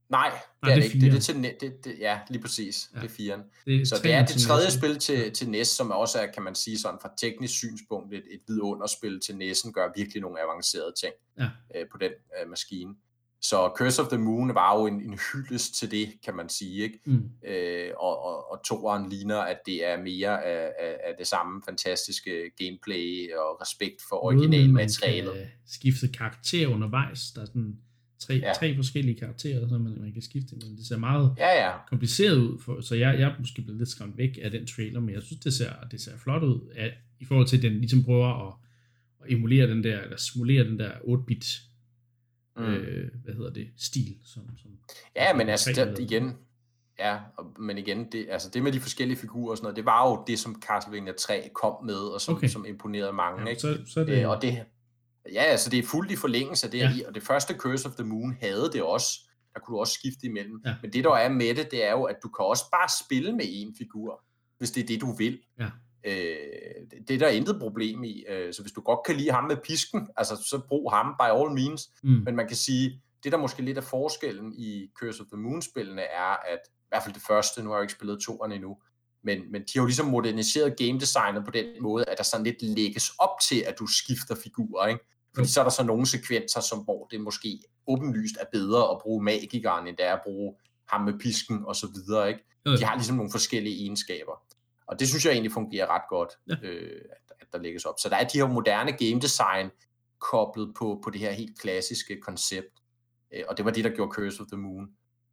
Nej, det nej, er det, ikke. Det, det, til, det, det, ja, lige præcis. Ja. Det er firen. Det så det er det tredje spil til, til NES, som også er, kan man sige, sådan fra teknisk synspunkt, et, et vidunderspil til NES'en, gør virkelig nogle avancerede ting ja. øh, på den øh, maskine. Så Curse of the Moon var jo en, en hyldest til det, kan man sige. Ikke? Mm. Øh, og, og, og toeren ligner, at det er mere af, af, af det samme fantastiske gameplay og respekt for originalmaterialet. Man kan skifte karakter undervejs. Der er sådan tre, ja. tre forskellige karakterer, som man, man kan skifte men Det ser meget ja, ja. kompliceret ud, for, så jeg, jeg er måske blevet lidt skræmt væk af den trailer, men jeg synes, det ser, det ser flot ud, at, i forhold til, at den ligesom prøver at, at emulere den der, eller simulere den der 8-bit mm. øh, hvad hedder det, stil. Som, som, ja, men altså, det, igen, ja, men igen, det, altså det med de forskellige figurer og sådan noget, det var jo det, som Castlevania 3 kom med, og som, okay. som imponerede mange. Ja, ikke? Så, så det... Øh, og det, Ja, altså det er fuldt i forlængelse af det, ja. og det første Curse of the Moon havde det også. Der kunne du også skifte imellem. Ja. Men det, der er med det, det er jo, at du kan også bare spille med en figur, hvis det er det, du vil. Ja. Øh, det, det er der intet problem i. Øh, så hvis du godt kan lide ham med pisken, altså så brug ham by all means. Mm. Men man kan sige, det der måske lidt af forskellen i Curse of the Moon-spillene er, at i hvert fald det første, nu har jeg ikke spillet toerne endnu, men, men de har jo ligesom moderniseret game designet på den måde, at der sådan lidt lægges op til, at du skifter figurer, ikke? Fordi så er der så nogle sekvenser, som, hvor det måske åbenlyst er bedre at bruge magikeren, end det er at bruge ham med pisken og så videre. Ikke? De har ligesom nogle forskellige egenskaber. Og det synes jeg egentlig fungerer ret godt, ja. øh, at, at der lægges op. Så der er de her moderne game design koblet på, på det her helt klassiske koncept. Øh, og det var det, der gjorde Curse of the Moon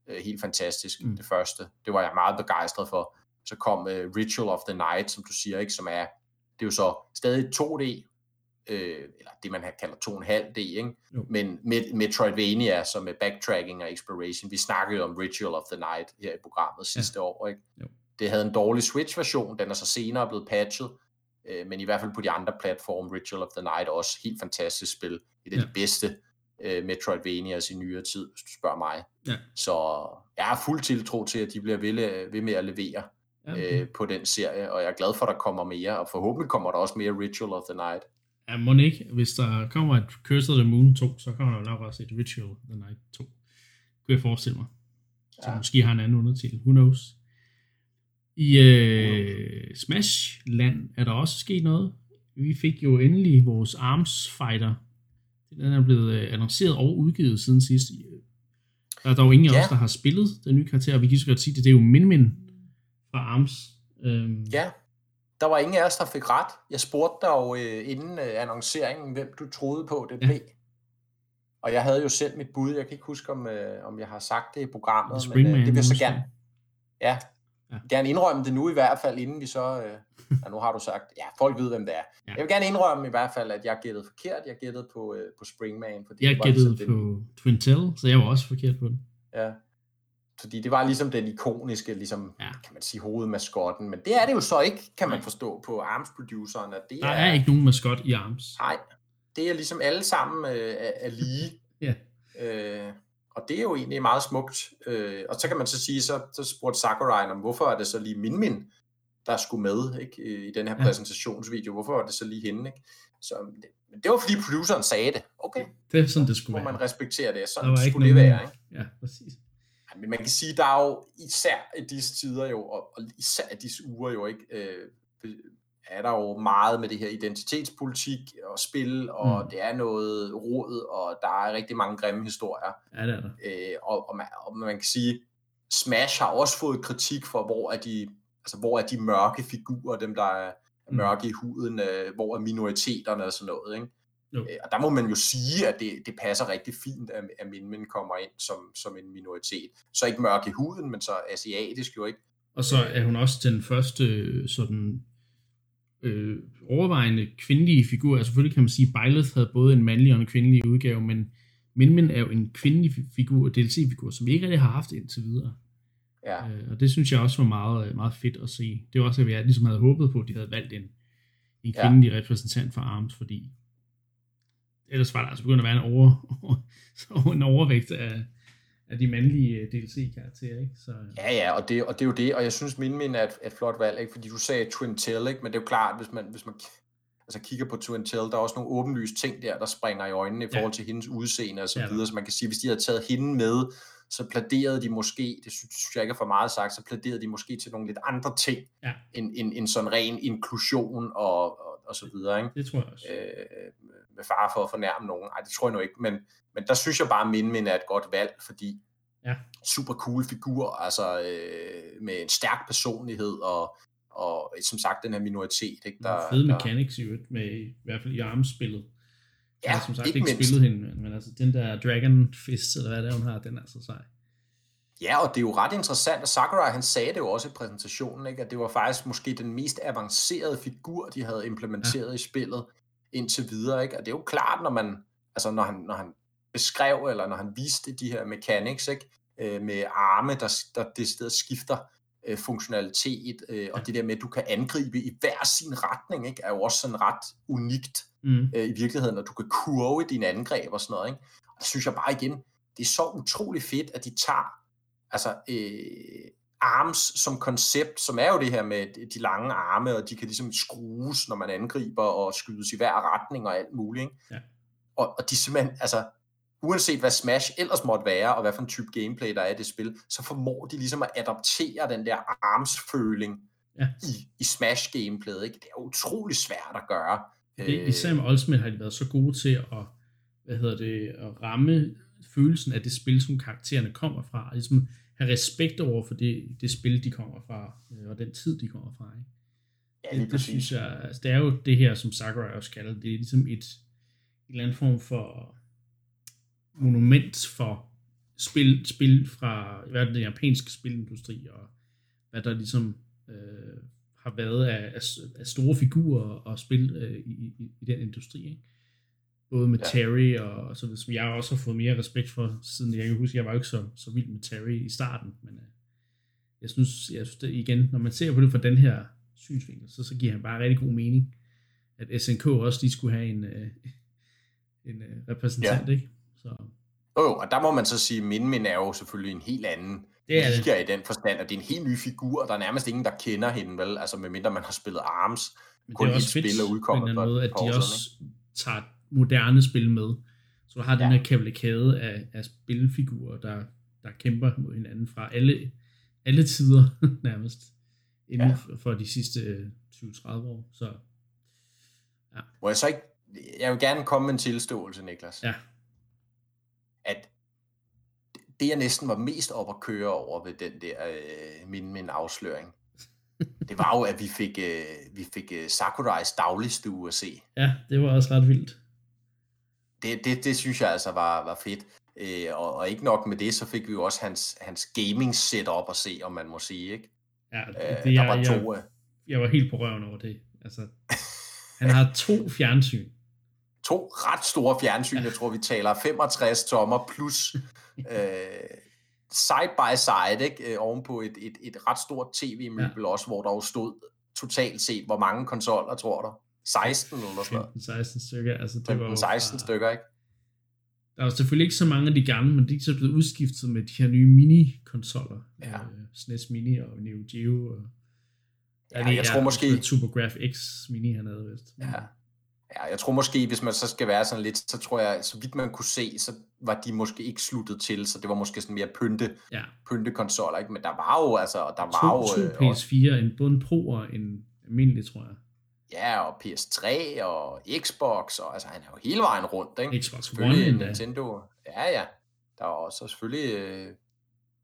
øh, helt fantastisk, mm. det første. Det var jeg meget begejstret for. Så kom øh, Ritual of the Night, som du siger, ikke, som er, det er jo så stadig 2D, øh, eller det man kalder 2,5D, ikke? Jo. men med, Metroidvania, som er backtracking og exploration. Vi snakkede om Ritual of the Night her i programmet sidste ja. år. Ikke? Jo. Det havde en dårlig Switch-version, den er så senere blevet patchet, øh, men i hvert fald på de andre platforme, Ritual of the Night også helt fantastisk spil. Et af ja. de bedste øh, Metroidvanias i nyere tid, hvis du spørger mig. Ja. Så jeg har fuld tiltro til, at de bliver ved, ved med at levere ja, øh, på den serie, og jeg er glad for, at der kommer mere, og forhåbentlig kommer der også mere Ritual of the Night. Ja, må ikke. Hvis der kommer et Curse of the Moon 2, så kommer der nok også et Ritual of the Night 2. Kunne jeg forestille mig. Så ja. måske har en anden undertitel. Who knows? I øh, Smash Land er der også sket noget. Vi fik jo endelig vores Arms Fighter. Den er blevet øh, annonceret og udgivet siden sidst. Der er dog ingen ja. af os, der har spillet den nye karakter. Vi kan så godt sige, at det er jo Min Min fra Arms. Øhm, ja, der var ingen af os, der fik ret. Jeg spurgte dig jo øh, inden øh, annonceringen, hvem du troede på, det blev. Ja. Og jeg havde jo selv mit bud. Jeg kan ikke huske, om, øh, om jeg har sagt det i programmet, men øh, det vil jeg så gerne. Ja, ja, gerne indrømme det nu i hvert fald, inden vi så... Øh, ja, nu har du sagt, ja, folk ved, hvem det er. Ja. Jeg vil gerne indrømme i hvert fald, at jeg gættede forkert. Jeg gættede på, øh, på Springman. Fordi jeg gættede ligesom på den... Twintel, så jeg var også forkert på den. Ja, fordi det var ligesom den ikoniske, ligesom, ja. kan man sige, hovedmaskotten. Men det er det jo så ikke, kan man forstå på ARMS-produceren. At det der er, er ikke nogen maskot i ARMS. Nej, det er ligesom alle sammen øh, er, er lige. ja. Øh, og det er jo egentlig meget smukt. Øh, og så kan man så sige, så, så spurgte Sakurai om, hvorfor er det så lige Min Min, der skulle med ikke, i den her ja. præsentationsvideo. Hvorfor var det så lige hende? Ikke? Så det, det var fordi produceren sagde det. Okay. Det er sådan, det skulle være. Man respektere det. Sådan skulle det være. Ikke? Ja, præcis. Men man kan sige, der er jo især i disse tider jo, og, især i disse uger jo ikke, øh, er der jo meget med det her identitetspolitik og spil, og mm. det er noget rod, og der er rigtig mange grimme historier. Ja, det er der. Øh, og, og, man, og man kan sige, Smash har også fået kritik for, hvor er de, altså, hvor er de mørke figurer, dem der er mm. mørke i huden, øh, hvor er minoriteterne og sådan noget, ikke? Jo. Øh, og der må man jo sige, at det, det passer rigtig fint, at, at Min Min kommer ind som, som en minoritet. Så ikke mørk i huden, men så asiatisk jo ikke. Og så er hun også den første sådan øh, overvejende kvindelige figur. Altså selvfølgelig kan man sige, at Byleth havde både en mandlig og en kvindelig udgave, men Min Min er jo en kvindelig figur, DLC-figur, som vi ikke rigtig har haft indtil videre. Ja. Øh, og det synes jeg også var meget, meget fedt at se. Det var også, at jeg ligesom havde håbet på, at de havde valgt en, en kvindelig ja. repræsentant for ARMS, fordi ellers var der altså begyndt at være en, over, over, en overvægt af, af de mandlige øh, DLC-karakterer, ikke? Så, ja, ja, og det, og det er jo det, og jeg synes, Min Min er et, et flot valg, ikke? Fordi du sagde Twin Tail, ikke? Men det er jo klart, hvis man, hvis man altså kigger på Twin Tail, der er også nogle åbenlyse ting der, der springer i øjnene i forhold ja. til hendes udseende og så ja, videre, så man kan sige, hvis de havde taget hende med, så pladerede de måske, det synes jeg ikke er for meget sagt, så pladerede de måske til nogle lidt andre ting, ja. end, end, end sådan ren inklusion og, og, og så videre. Ikke? Det tror jeg også. Øh, med fare for at fornærme nogen. Nej, det tror jeg nu ikke, men, men der synes jeg bare, at Min Min er et godt valg, fordi ja. super cool figur, altså øh, med en stærk personlighed, og, og som sagt den her minoritet. Ikke, der, fede mechanics i med i hvert fald i armspillet. Ja, har som sagt ikke, ikke spillet hende, men, altså den der Dragon Fist, eller hvad det er, hun har, den er altså sej. Ja, og det er jo ret interessant, og Sakurai han sagde det jo også i præsentationen, ikke? at det var faktisk måske den mest avancerede figur, de havde implementeret ja. i spillet indtil videre. Ikke? Og det er jo klart, når man, altså når han, når han beskrev, eller når han viste de her mechanics, ikke? Øh, med arme, der, der det sted skifter øh, funktionalitet, øh, og det der med, at du kan angribe i hver sin retning, ikke? er jo også sådan ret unikt mm. øh, i virkeligheden, og du kan kurve dine angreb og sådan noget. Ikke? Og der synes jeg bare igen, det er så utrolig fedt, at de tager altså, øh, arms som koncept, som er jo det her med de lange arme, og de kan ligesom skrues, når man angriber, og skydes i hver retning og alt muligt. Ikke? Ja. Og, og de simpelthen, altså, uanset hvad Smash ellers måtte være, og hvad for en type gameplay der er i det spil, så formår de ligesom at adaptere den der armsføling ja. i, i Smash-gameplayet. Ikke? Det er utrolig svært at gøre. Det, især med Ultimate har de været så gode til at, hvad hedder det, at ramme følelsen af det spil, som karaktererne kommer fra. Ligesom have respekt over for det, det spil, de kommer fra, øh, og den tid, de kommer fra. Ikke? Ja, det, det synes jeg, altså, det er jo det her, som Sakurai også kalder det, det er ligesom et, et eller andet form for monument for spil, spil fra hvad den japanske spilindustri, og hvad der ligesom øh, har været af, af, af store figurer og spil øh, i, i, i den industri. Ikke? Både med ja. Terry og, og så videre, som jeg også har fået mere respekt for, siden jeg kan huske, jeg var jo ikke så, så vild med Terry i starten, men øh, jeg synes, jeg synes det, igen, når man ser på det fra den her synsvinkel, så, så giver han bare rigtig god mening, at SNK også lige skulle have en, øh, en øh, repræsentant, ja. ikke? Så. Oh, og der må man så sige, at Min Min er jo selvfølgelig en helt anden det er liga det. i den forstand, at det er en helt ny figur, der er nærmest ingen, der kender hende, vel? Altså medmindre man har spillet ARMS, Men kun et spil er udkommet. På måde, at de også tager moderne spil med. Så du har ja. den her kavalkade af, af spilfigurer, der, der kæmper mod hinanden fra alle, alle tider nærmest, inden ja. for de sidste 20-30 år. Så, ja. Må jeg så ikke, jeg vil gerne komme med en tilståelse, Niklas. Ja. At det, jeg næsten var mest op at køre over ved den der øh, min, min afsløring, det var jo, at vi fik, øh, vi fik øh, Sakurais dagligstue at se. Ja, det var også ret vildt det, det, det synes jeg altså var, var fedt. Øh, og, og ikke nok med det, så fik vi jo også hans, hans gaming setup at se, om man må sige, ikke? Ja, det, øh, der jeg, var to, jeg, jeg var helt på røven over det. Altså, han har to fjernsyn. To ret store fjernsyn, ja. jeg tror vi taler 65 tommer plus øh, side by side, ikke? Øh, ovenpå et, et, et ret stort tv-møbel ja. også, hvor der jo stod totalt set, hvor mange konsoller, tror du? 16 eller sådan noget. 16 stykker, altså det 15, var 16 stykker, ikke? Der er jo selvfølgelig ikke så mange af de gamle, men de er så blevet udskiftet med de her nye mini-konsoller. Ja. Uh, SNES Mini og Neo Geo. Og, ja, jeg tror måske... TurboGrafx X Mini, han havde vist. Ja. Ja, jeg tror måske, hvis man så skal være sådan lidt, så tror jeg, så vidt man kunne se, så var de måske ikke sluttet til, så det var måske sådan mere pynte, ja. konsoller, ikke? Men der var jo, altså, der var to, jo... To PS4, øh, en både en Pro og en almindelig, tror jeg. Ja, og PS3 og Xbox, og altså han er jo hele vejen rundt, ikke? Xbox One endda. Nintendo. Ja, ja. Der er også selvfølgelig, øh,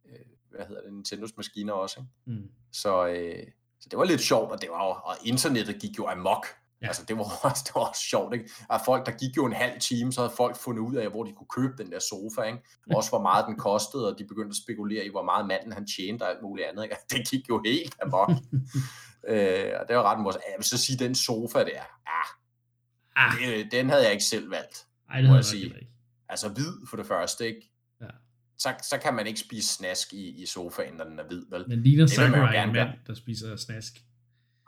øh, hvad hedder det, Nintendos maskiner også, ikke? Mm. Så, øh, så det var lidt sjovt, og det var jo, og internettet gik jo amok Ja. Altså, det var, også, det var også sjovt, ikke? At folk, der gik jo en halv time, så havde folk fundet ud af, hvor de kunne købe den der sofa, ikke? Også hvor meget den kostede, og de begyndte at spekulere i, hvor meget manden han tjente og alt muligt andet, ikke? Det gik jo helt amok. øh, og det var ret morsomt. Jeg vil så sige, den sofa der, ja, ah. det, den havde jeg ikke selv valgt, Ej, det må jeg sige. Ikke. Altså hvid for det første, ikke? Ja. Så, så kan man ikke spise snask i, i sofaen, når den er hvid, vel? Men ligner Sakurai en mand, der spiser snask.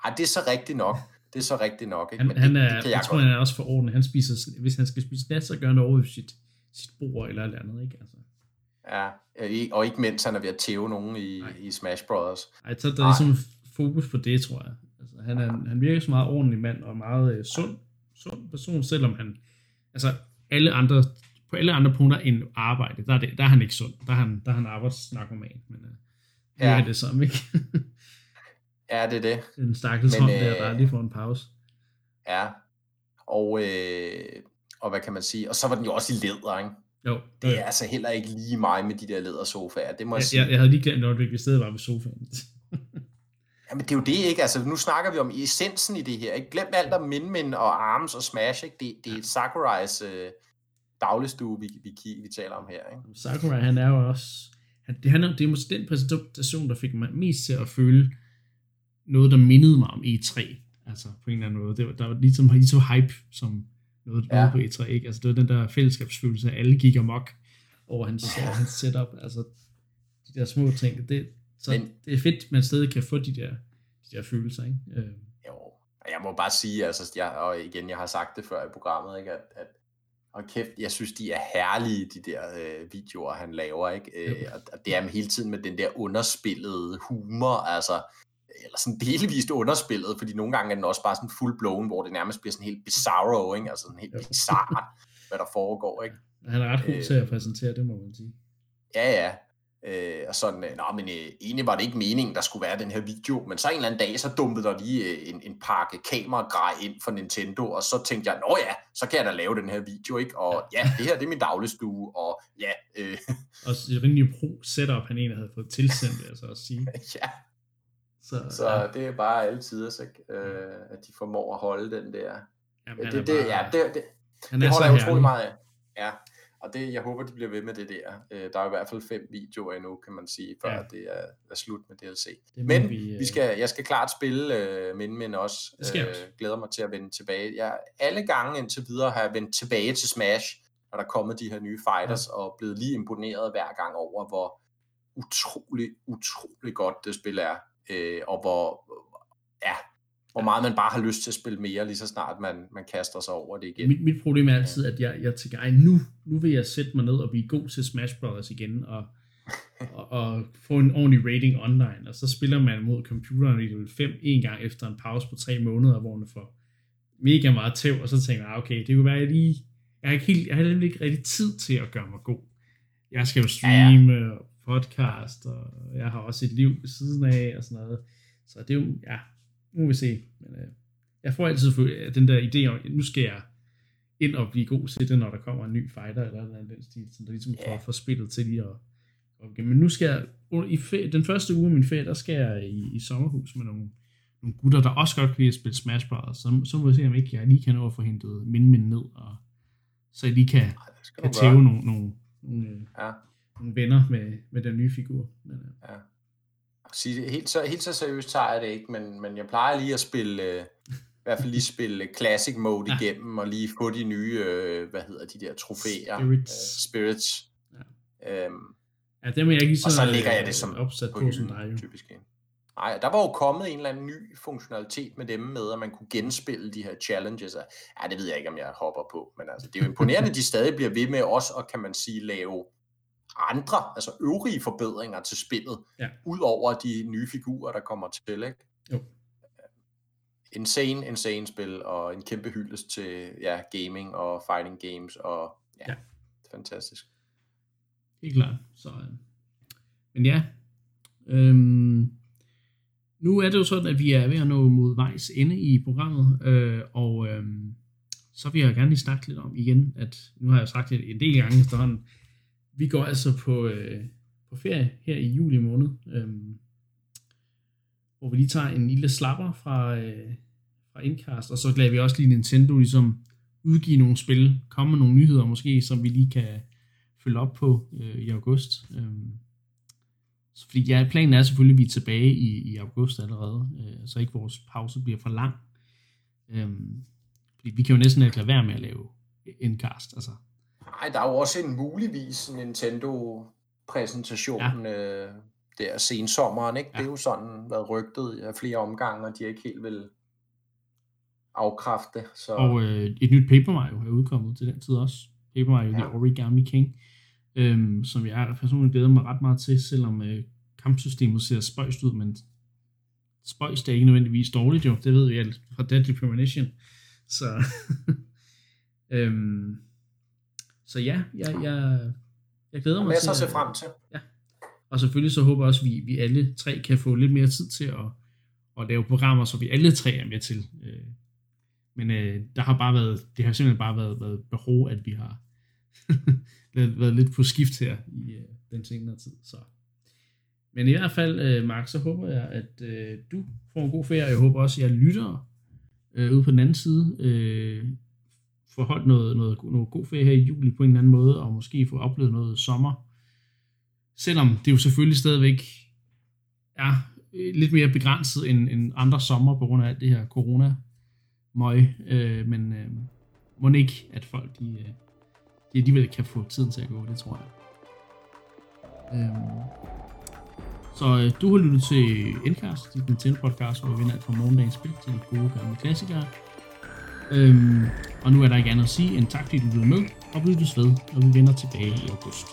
Ej, det er så rigtigt nok. Det er så rigtigt nok. Ikke? Han, Men det, han er, det kan jeg, jeg tror, godt. han er også for orden. Han spiser, hvis han skal spise nat, så gør han over sit, sit bord eller eller andet. Ikke? Altså. Ja, og ikke mens han er ved at tæve nogen i, i Smash Brothers. Ej, så der er ligesom fokus på det, tror jeg. Altså, han, er, ja. han virker så meget ordentlig mand og meget uh, sund, sund person, selvom han, altså alle andre, på alle andre punkter end arbejde, der er, det, der er han ikke sund. Der er han, der er han arbejdsnarkoman, men uh, ja. er det samme, ikke? Ja, det er det. En stakkels hånd der, der øh, lige får en pause. Ja, og, øh, og hvad kan man sige? Og så var den jo også i læder, ikke? Jo. Det er altså heller ikke lige mig med de der lædersofaer, det må jeg, jeg sige. Jeg, jeg havde lige glemt, at vi stedet var ved sofaen. Jamen det er jo det, ikke? Altså nu snakker vi om essensen i det her, ikke? Glem alt om Min Min og Arms og Smash, ikke? Det, det er Sakurais øh, dagligstue, vi, vi, vi taler om her, ikke? Sakurai, han er jo også... Han, det, han, det er måske den præsentation, der fik mig mest til at føle, noget, der mindede mig om E3, altså på en eller anden måde. Det var, der var ligesom lige så hype som noget, ja. noget på E3, ikke? Altså det var den der fællesskabsfølelse, at alle gik amok over hans, ja. hans setup, altså de der små ting. Det, så Men, det er fedt, man stadig kan få de der, de der følelser, ikke? Øh. Jo, jeg må bare sige, altså, jeg, og igen, jeg har sagt det før i programmet, ikke? At, at og kæft, jeg synes, de er herlige, de der øh, videoer, han laver, ikke? Øh, og, og det er hele tiden med den der underspillede humor, altså, eller sådan delvist underspillet, fordi nogle gange er den også bare sådan full blown, hvor det nærmest bliver sådan helt bizarro, ikke? altså sådan helt bizarre, hvad der foregår. Ikke? Han er ret god til at præsentere det, må man sige. Ja, ja. Øh, og sådan, øh, nå, men øh, egentlig var det ikke meningen, der skulle være den her video, men så en eller anden dag, så dumpede der lige øh, en, en pakke kameragrej ind for Nintendo, og så tænkte jeg, nå ja, så kan jeg da lave den her video, ikke? Og ja, det her, det er min dagligstue, og ja. Øh. Og så rimelig pro setup, han egentlig havde fået tilsendt, altså at sige. ja, så, så ja. det er bare altid, ikke? Øh, at de formår at holde den der. Jamen, det, det, bare, ja, det, det, det holder jeg utrolig meget af. Ja, og det, jeg håber, de bliver ved med det der. Øh, der er i hvert fald fem videoer endnu, kan man sige, før ja. det er, er slut med DLC. Det men vi, vi skal, jeg skal klart spille øh, men, men også. Det skal øh, glæder mig til at vende tilbage. Jeg, alle gange indtil videre har jeg vendt tilbage til Smash, når der er kommet de her nye fighters, ja. og blevet lige imponeret hver gang over, hvor utrolig, utrolig godt det spil er øh, og hvor, ja, hvor meget man bare har lyst til at spille mere, lige så snart man, man kaster sig over det igen. Mit, mit problem er altid, at jeg, jeg tænker, ej, nu, nu vil jeg sætte mig ned og blive god til Smash Brothers igen, og, og, og få en ordentlig rating online, og så spiller man mod computeren i level 5 en gang efter en pause på tre måneder, hvor man får mega meget tæv, og så tænker jeg, ah, okay, det kunne være, at jeg lige, jeg har ikke, helt, jeg har ikke rigtig tid til at gøre mig god. Jeg skal jo streame, ja, ja podcast, og jeg har også et liv ved siden af, og sådan noget. Så det er jo, ja, nu må vi se. Men, øh, jeg får altid den der idé om, nu skal jeg ind og blive god til det, når der kommer en ny fighter, eller noget den stil, så der ligesom får, får spillet til lige at okay. Men nu skal jeg, i ferie, den første uge af min ferie, der skal jeg i, i sommerhus med nogle, nogle gutter, der også godt kan lide at spille Smash Bros. Så, så må vi se, om ikke jeg lige kan nå at få hentet min min ned, og så jeg lige kan, Ej, kan tæve nogle, nogle, nogle ja nogle venner med, med den nye figur. Men, ja. Sige, helt, så, helt så seriøst tager jeg det ikke, men, men jeg plejer lige at spille, øh, i hvert fald lige spille Classic Mode ja. igennem, og lige få de nye, øh, hvad hedder de der trofæer, Spirits. Øh, spirits. Ja. Øhm, ja, dem er jeg ikke så, og så ligger jeg det som opsat på, som dig. Typisk. Nej, der var jo kommet en eller anden ny funktionalitet med dem med, at man kunne genspille de her challenges. Ja, det ved jeg ikke, om jeg hopper på, men altså, det er jo imponerende, at de stadig bliver ved med os, og kan man sige, lave andre, altså øvrige forbedringer til spillet, ja. ud over de nye figurer, der kommer til, ikke? Jo. Insane, insane spil, og en kæmpe hyldest til ja, gaming og fighting games, og ja, ja. fantastisk. Helt klart. Så, øh. Men ja, øhm, nu er det jo sådan, at vi er ved at nå mod vejs ende i programmet, øh, og øh, så vil jeg gerne lige snakke lidt om igen, at nu har jeg sagt det en del gange efterhånden, vi går altså på, øh, på ferie her i juli måned, øh, hvor vi lige tager en lille slapper fra, øh, fra Incast, og så lader vi også lige Nintendo ligesom udgive nogle spil, komme med nogle nyheder måske, som vi lige kan følge op på øh, i august. Øh, så fordi ja, planen er selvfølgelig, at vi er tilbage i, i august allerede, øh, så ikke vores pause bliver for lang. Øh, fordi vi kan jo næsten ikke lade være med at lave Incast, altså. Nej, der er jo også en muligvis Nintendo-præsentation ja. øh, der sensommeren, ikke? Ja. Det er jo sådan været rygtet af flere omgange, og de er ikke helt vil afkræfte. Så... Og øh, et nyt Paper Mario er udkommet til den tid også. Paper Mario ja. The Origami King, øhm, som jeg personligt glæder mig ret meget til, selvom øh, kampsystemet ser spøjst ud, men spøjst er ikke nødvendigvis dårligt jo, det ved vi alt fra Deadly Premonition. Så, øhm, så ja, jeg, jeg, jeg glæder mig til at se frem til. Ja. Og selvfølgelig så håber jeg også, at vi, vi alle tre kan få lidt mere tid til at, at lave programmer, så vi alle tre er med til. Øh, men øh, der har bare været, det har simpelthen bare været, været behov, at vi har været lidt på skift her i øh, den senere tid. Så. Men i hvert fald, øh, Mark, så håber jeg, at øh, du får en god ferie. Jeg håber også, at jeg lytter øh, ude på den anden side øh, få holdt noget, noget, noget god ferie her i juli på en eller anden måde, og måske få oplevet noget sommer. Selvom det jo selvfølgelig stadigvæk er øh, lidt mere begrænset end, end andre sommer på grund af alt det her corona møg, øh, men øh, må ikke, at folk de, øh, de alligevel kan få tiden til at gå, det tror jeg. Øhm, så øh, du har lyttet til Endcast, dit Nintendo podcast, hvor vi vinder alt fra morgendagens spil til de gode gamle klassikere. Øhm, og nu er der ikke andet at sige end tak, fordi du blev med, og vi lyttes ved, når vi vender tilbage i august.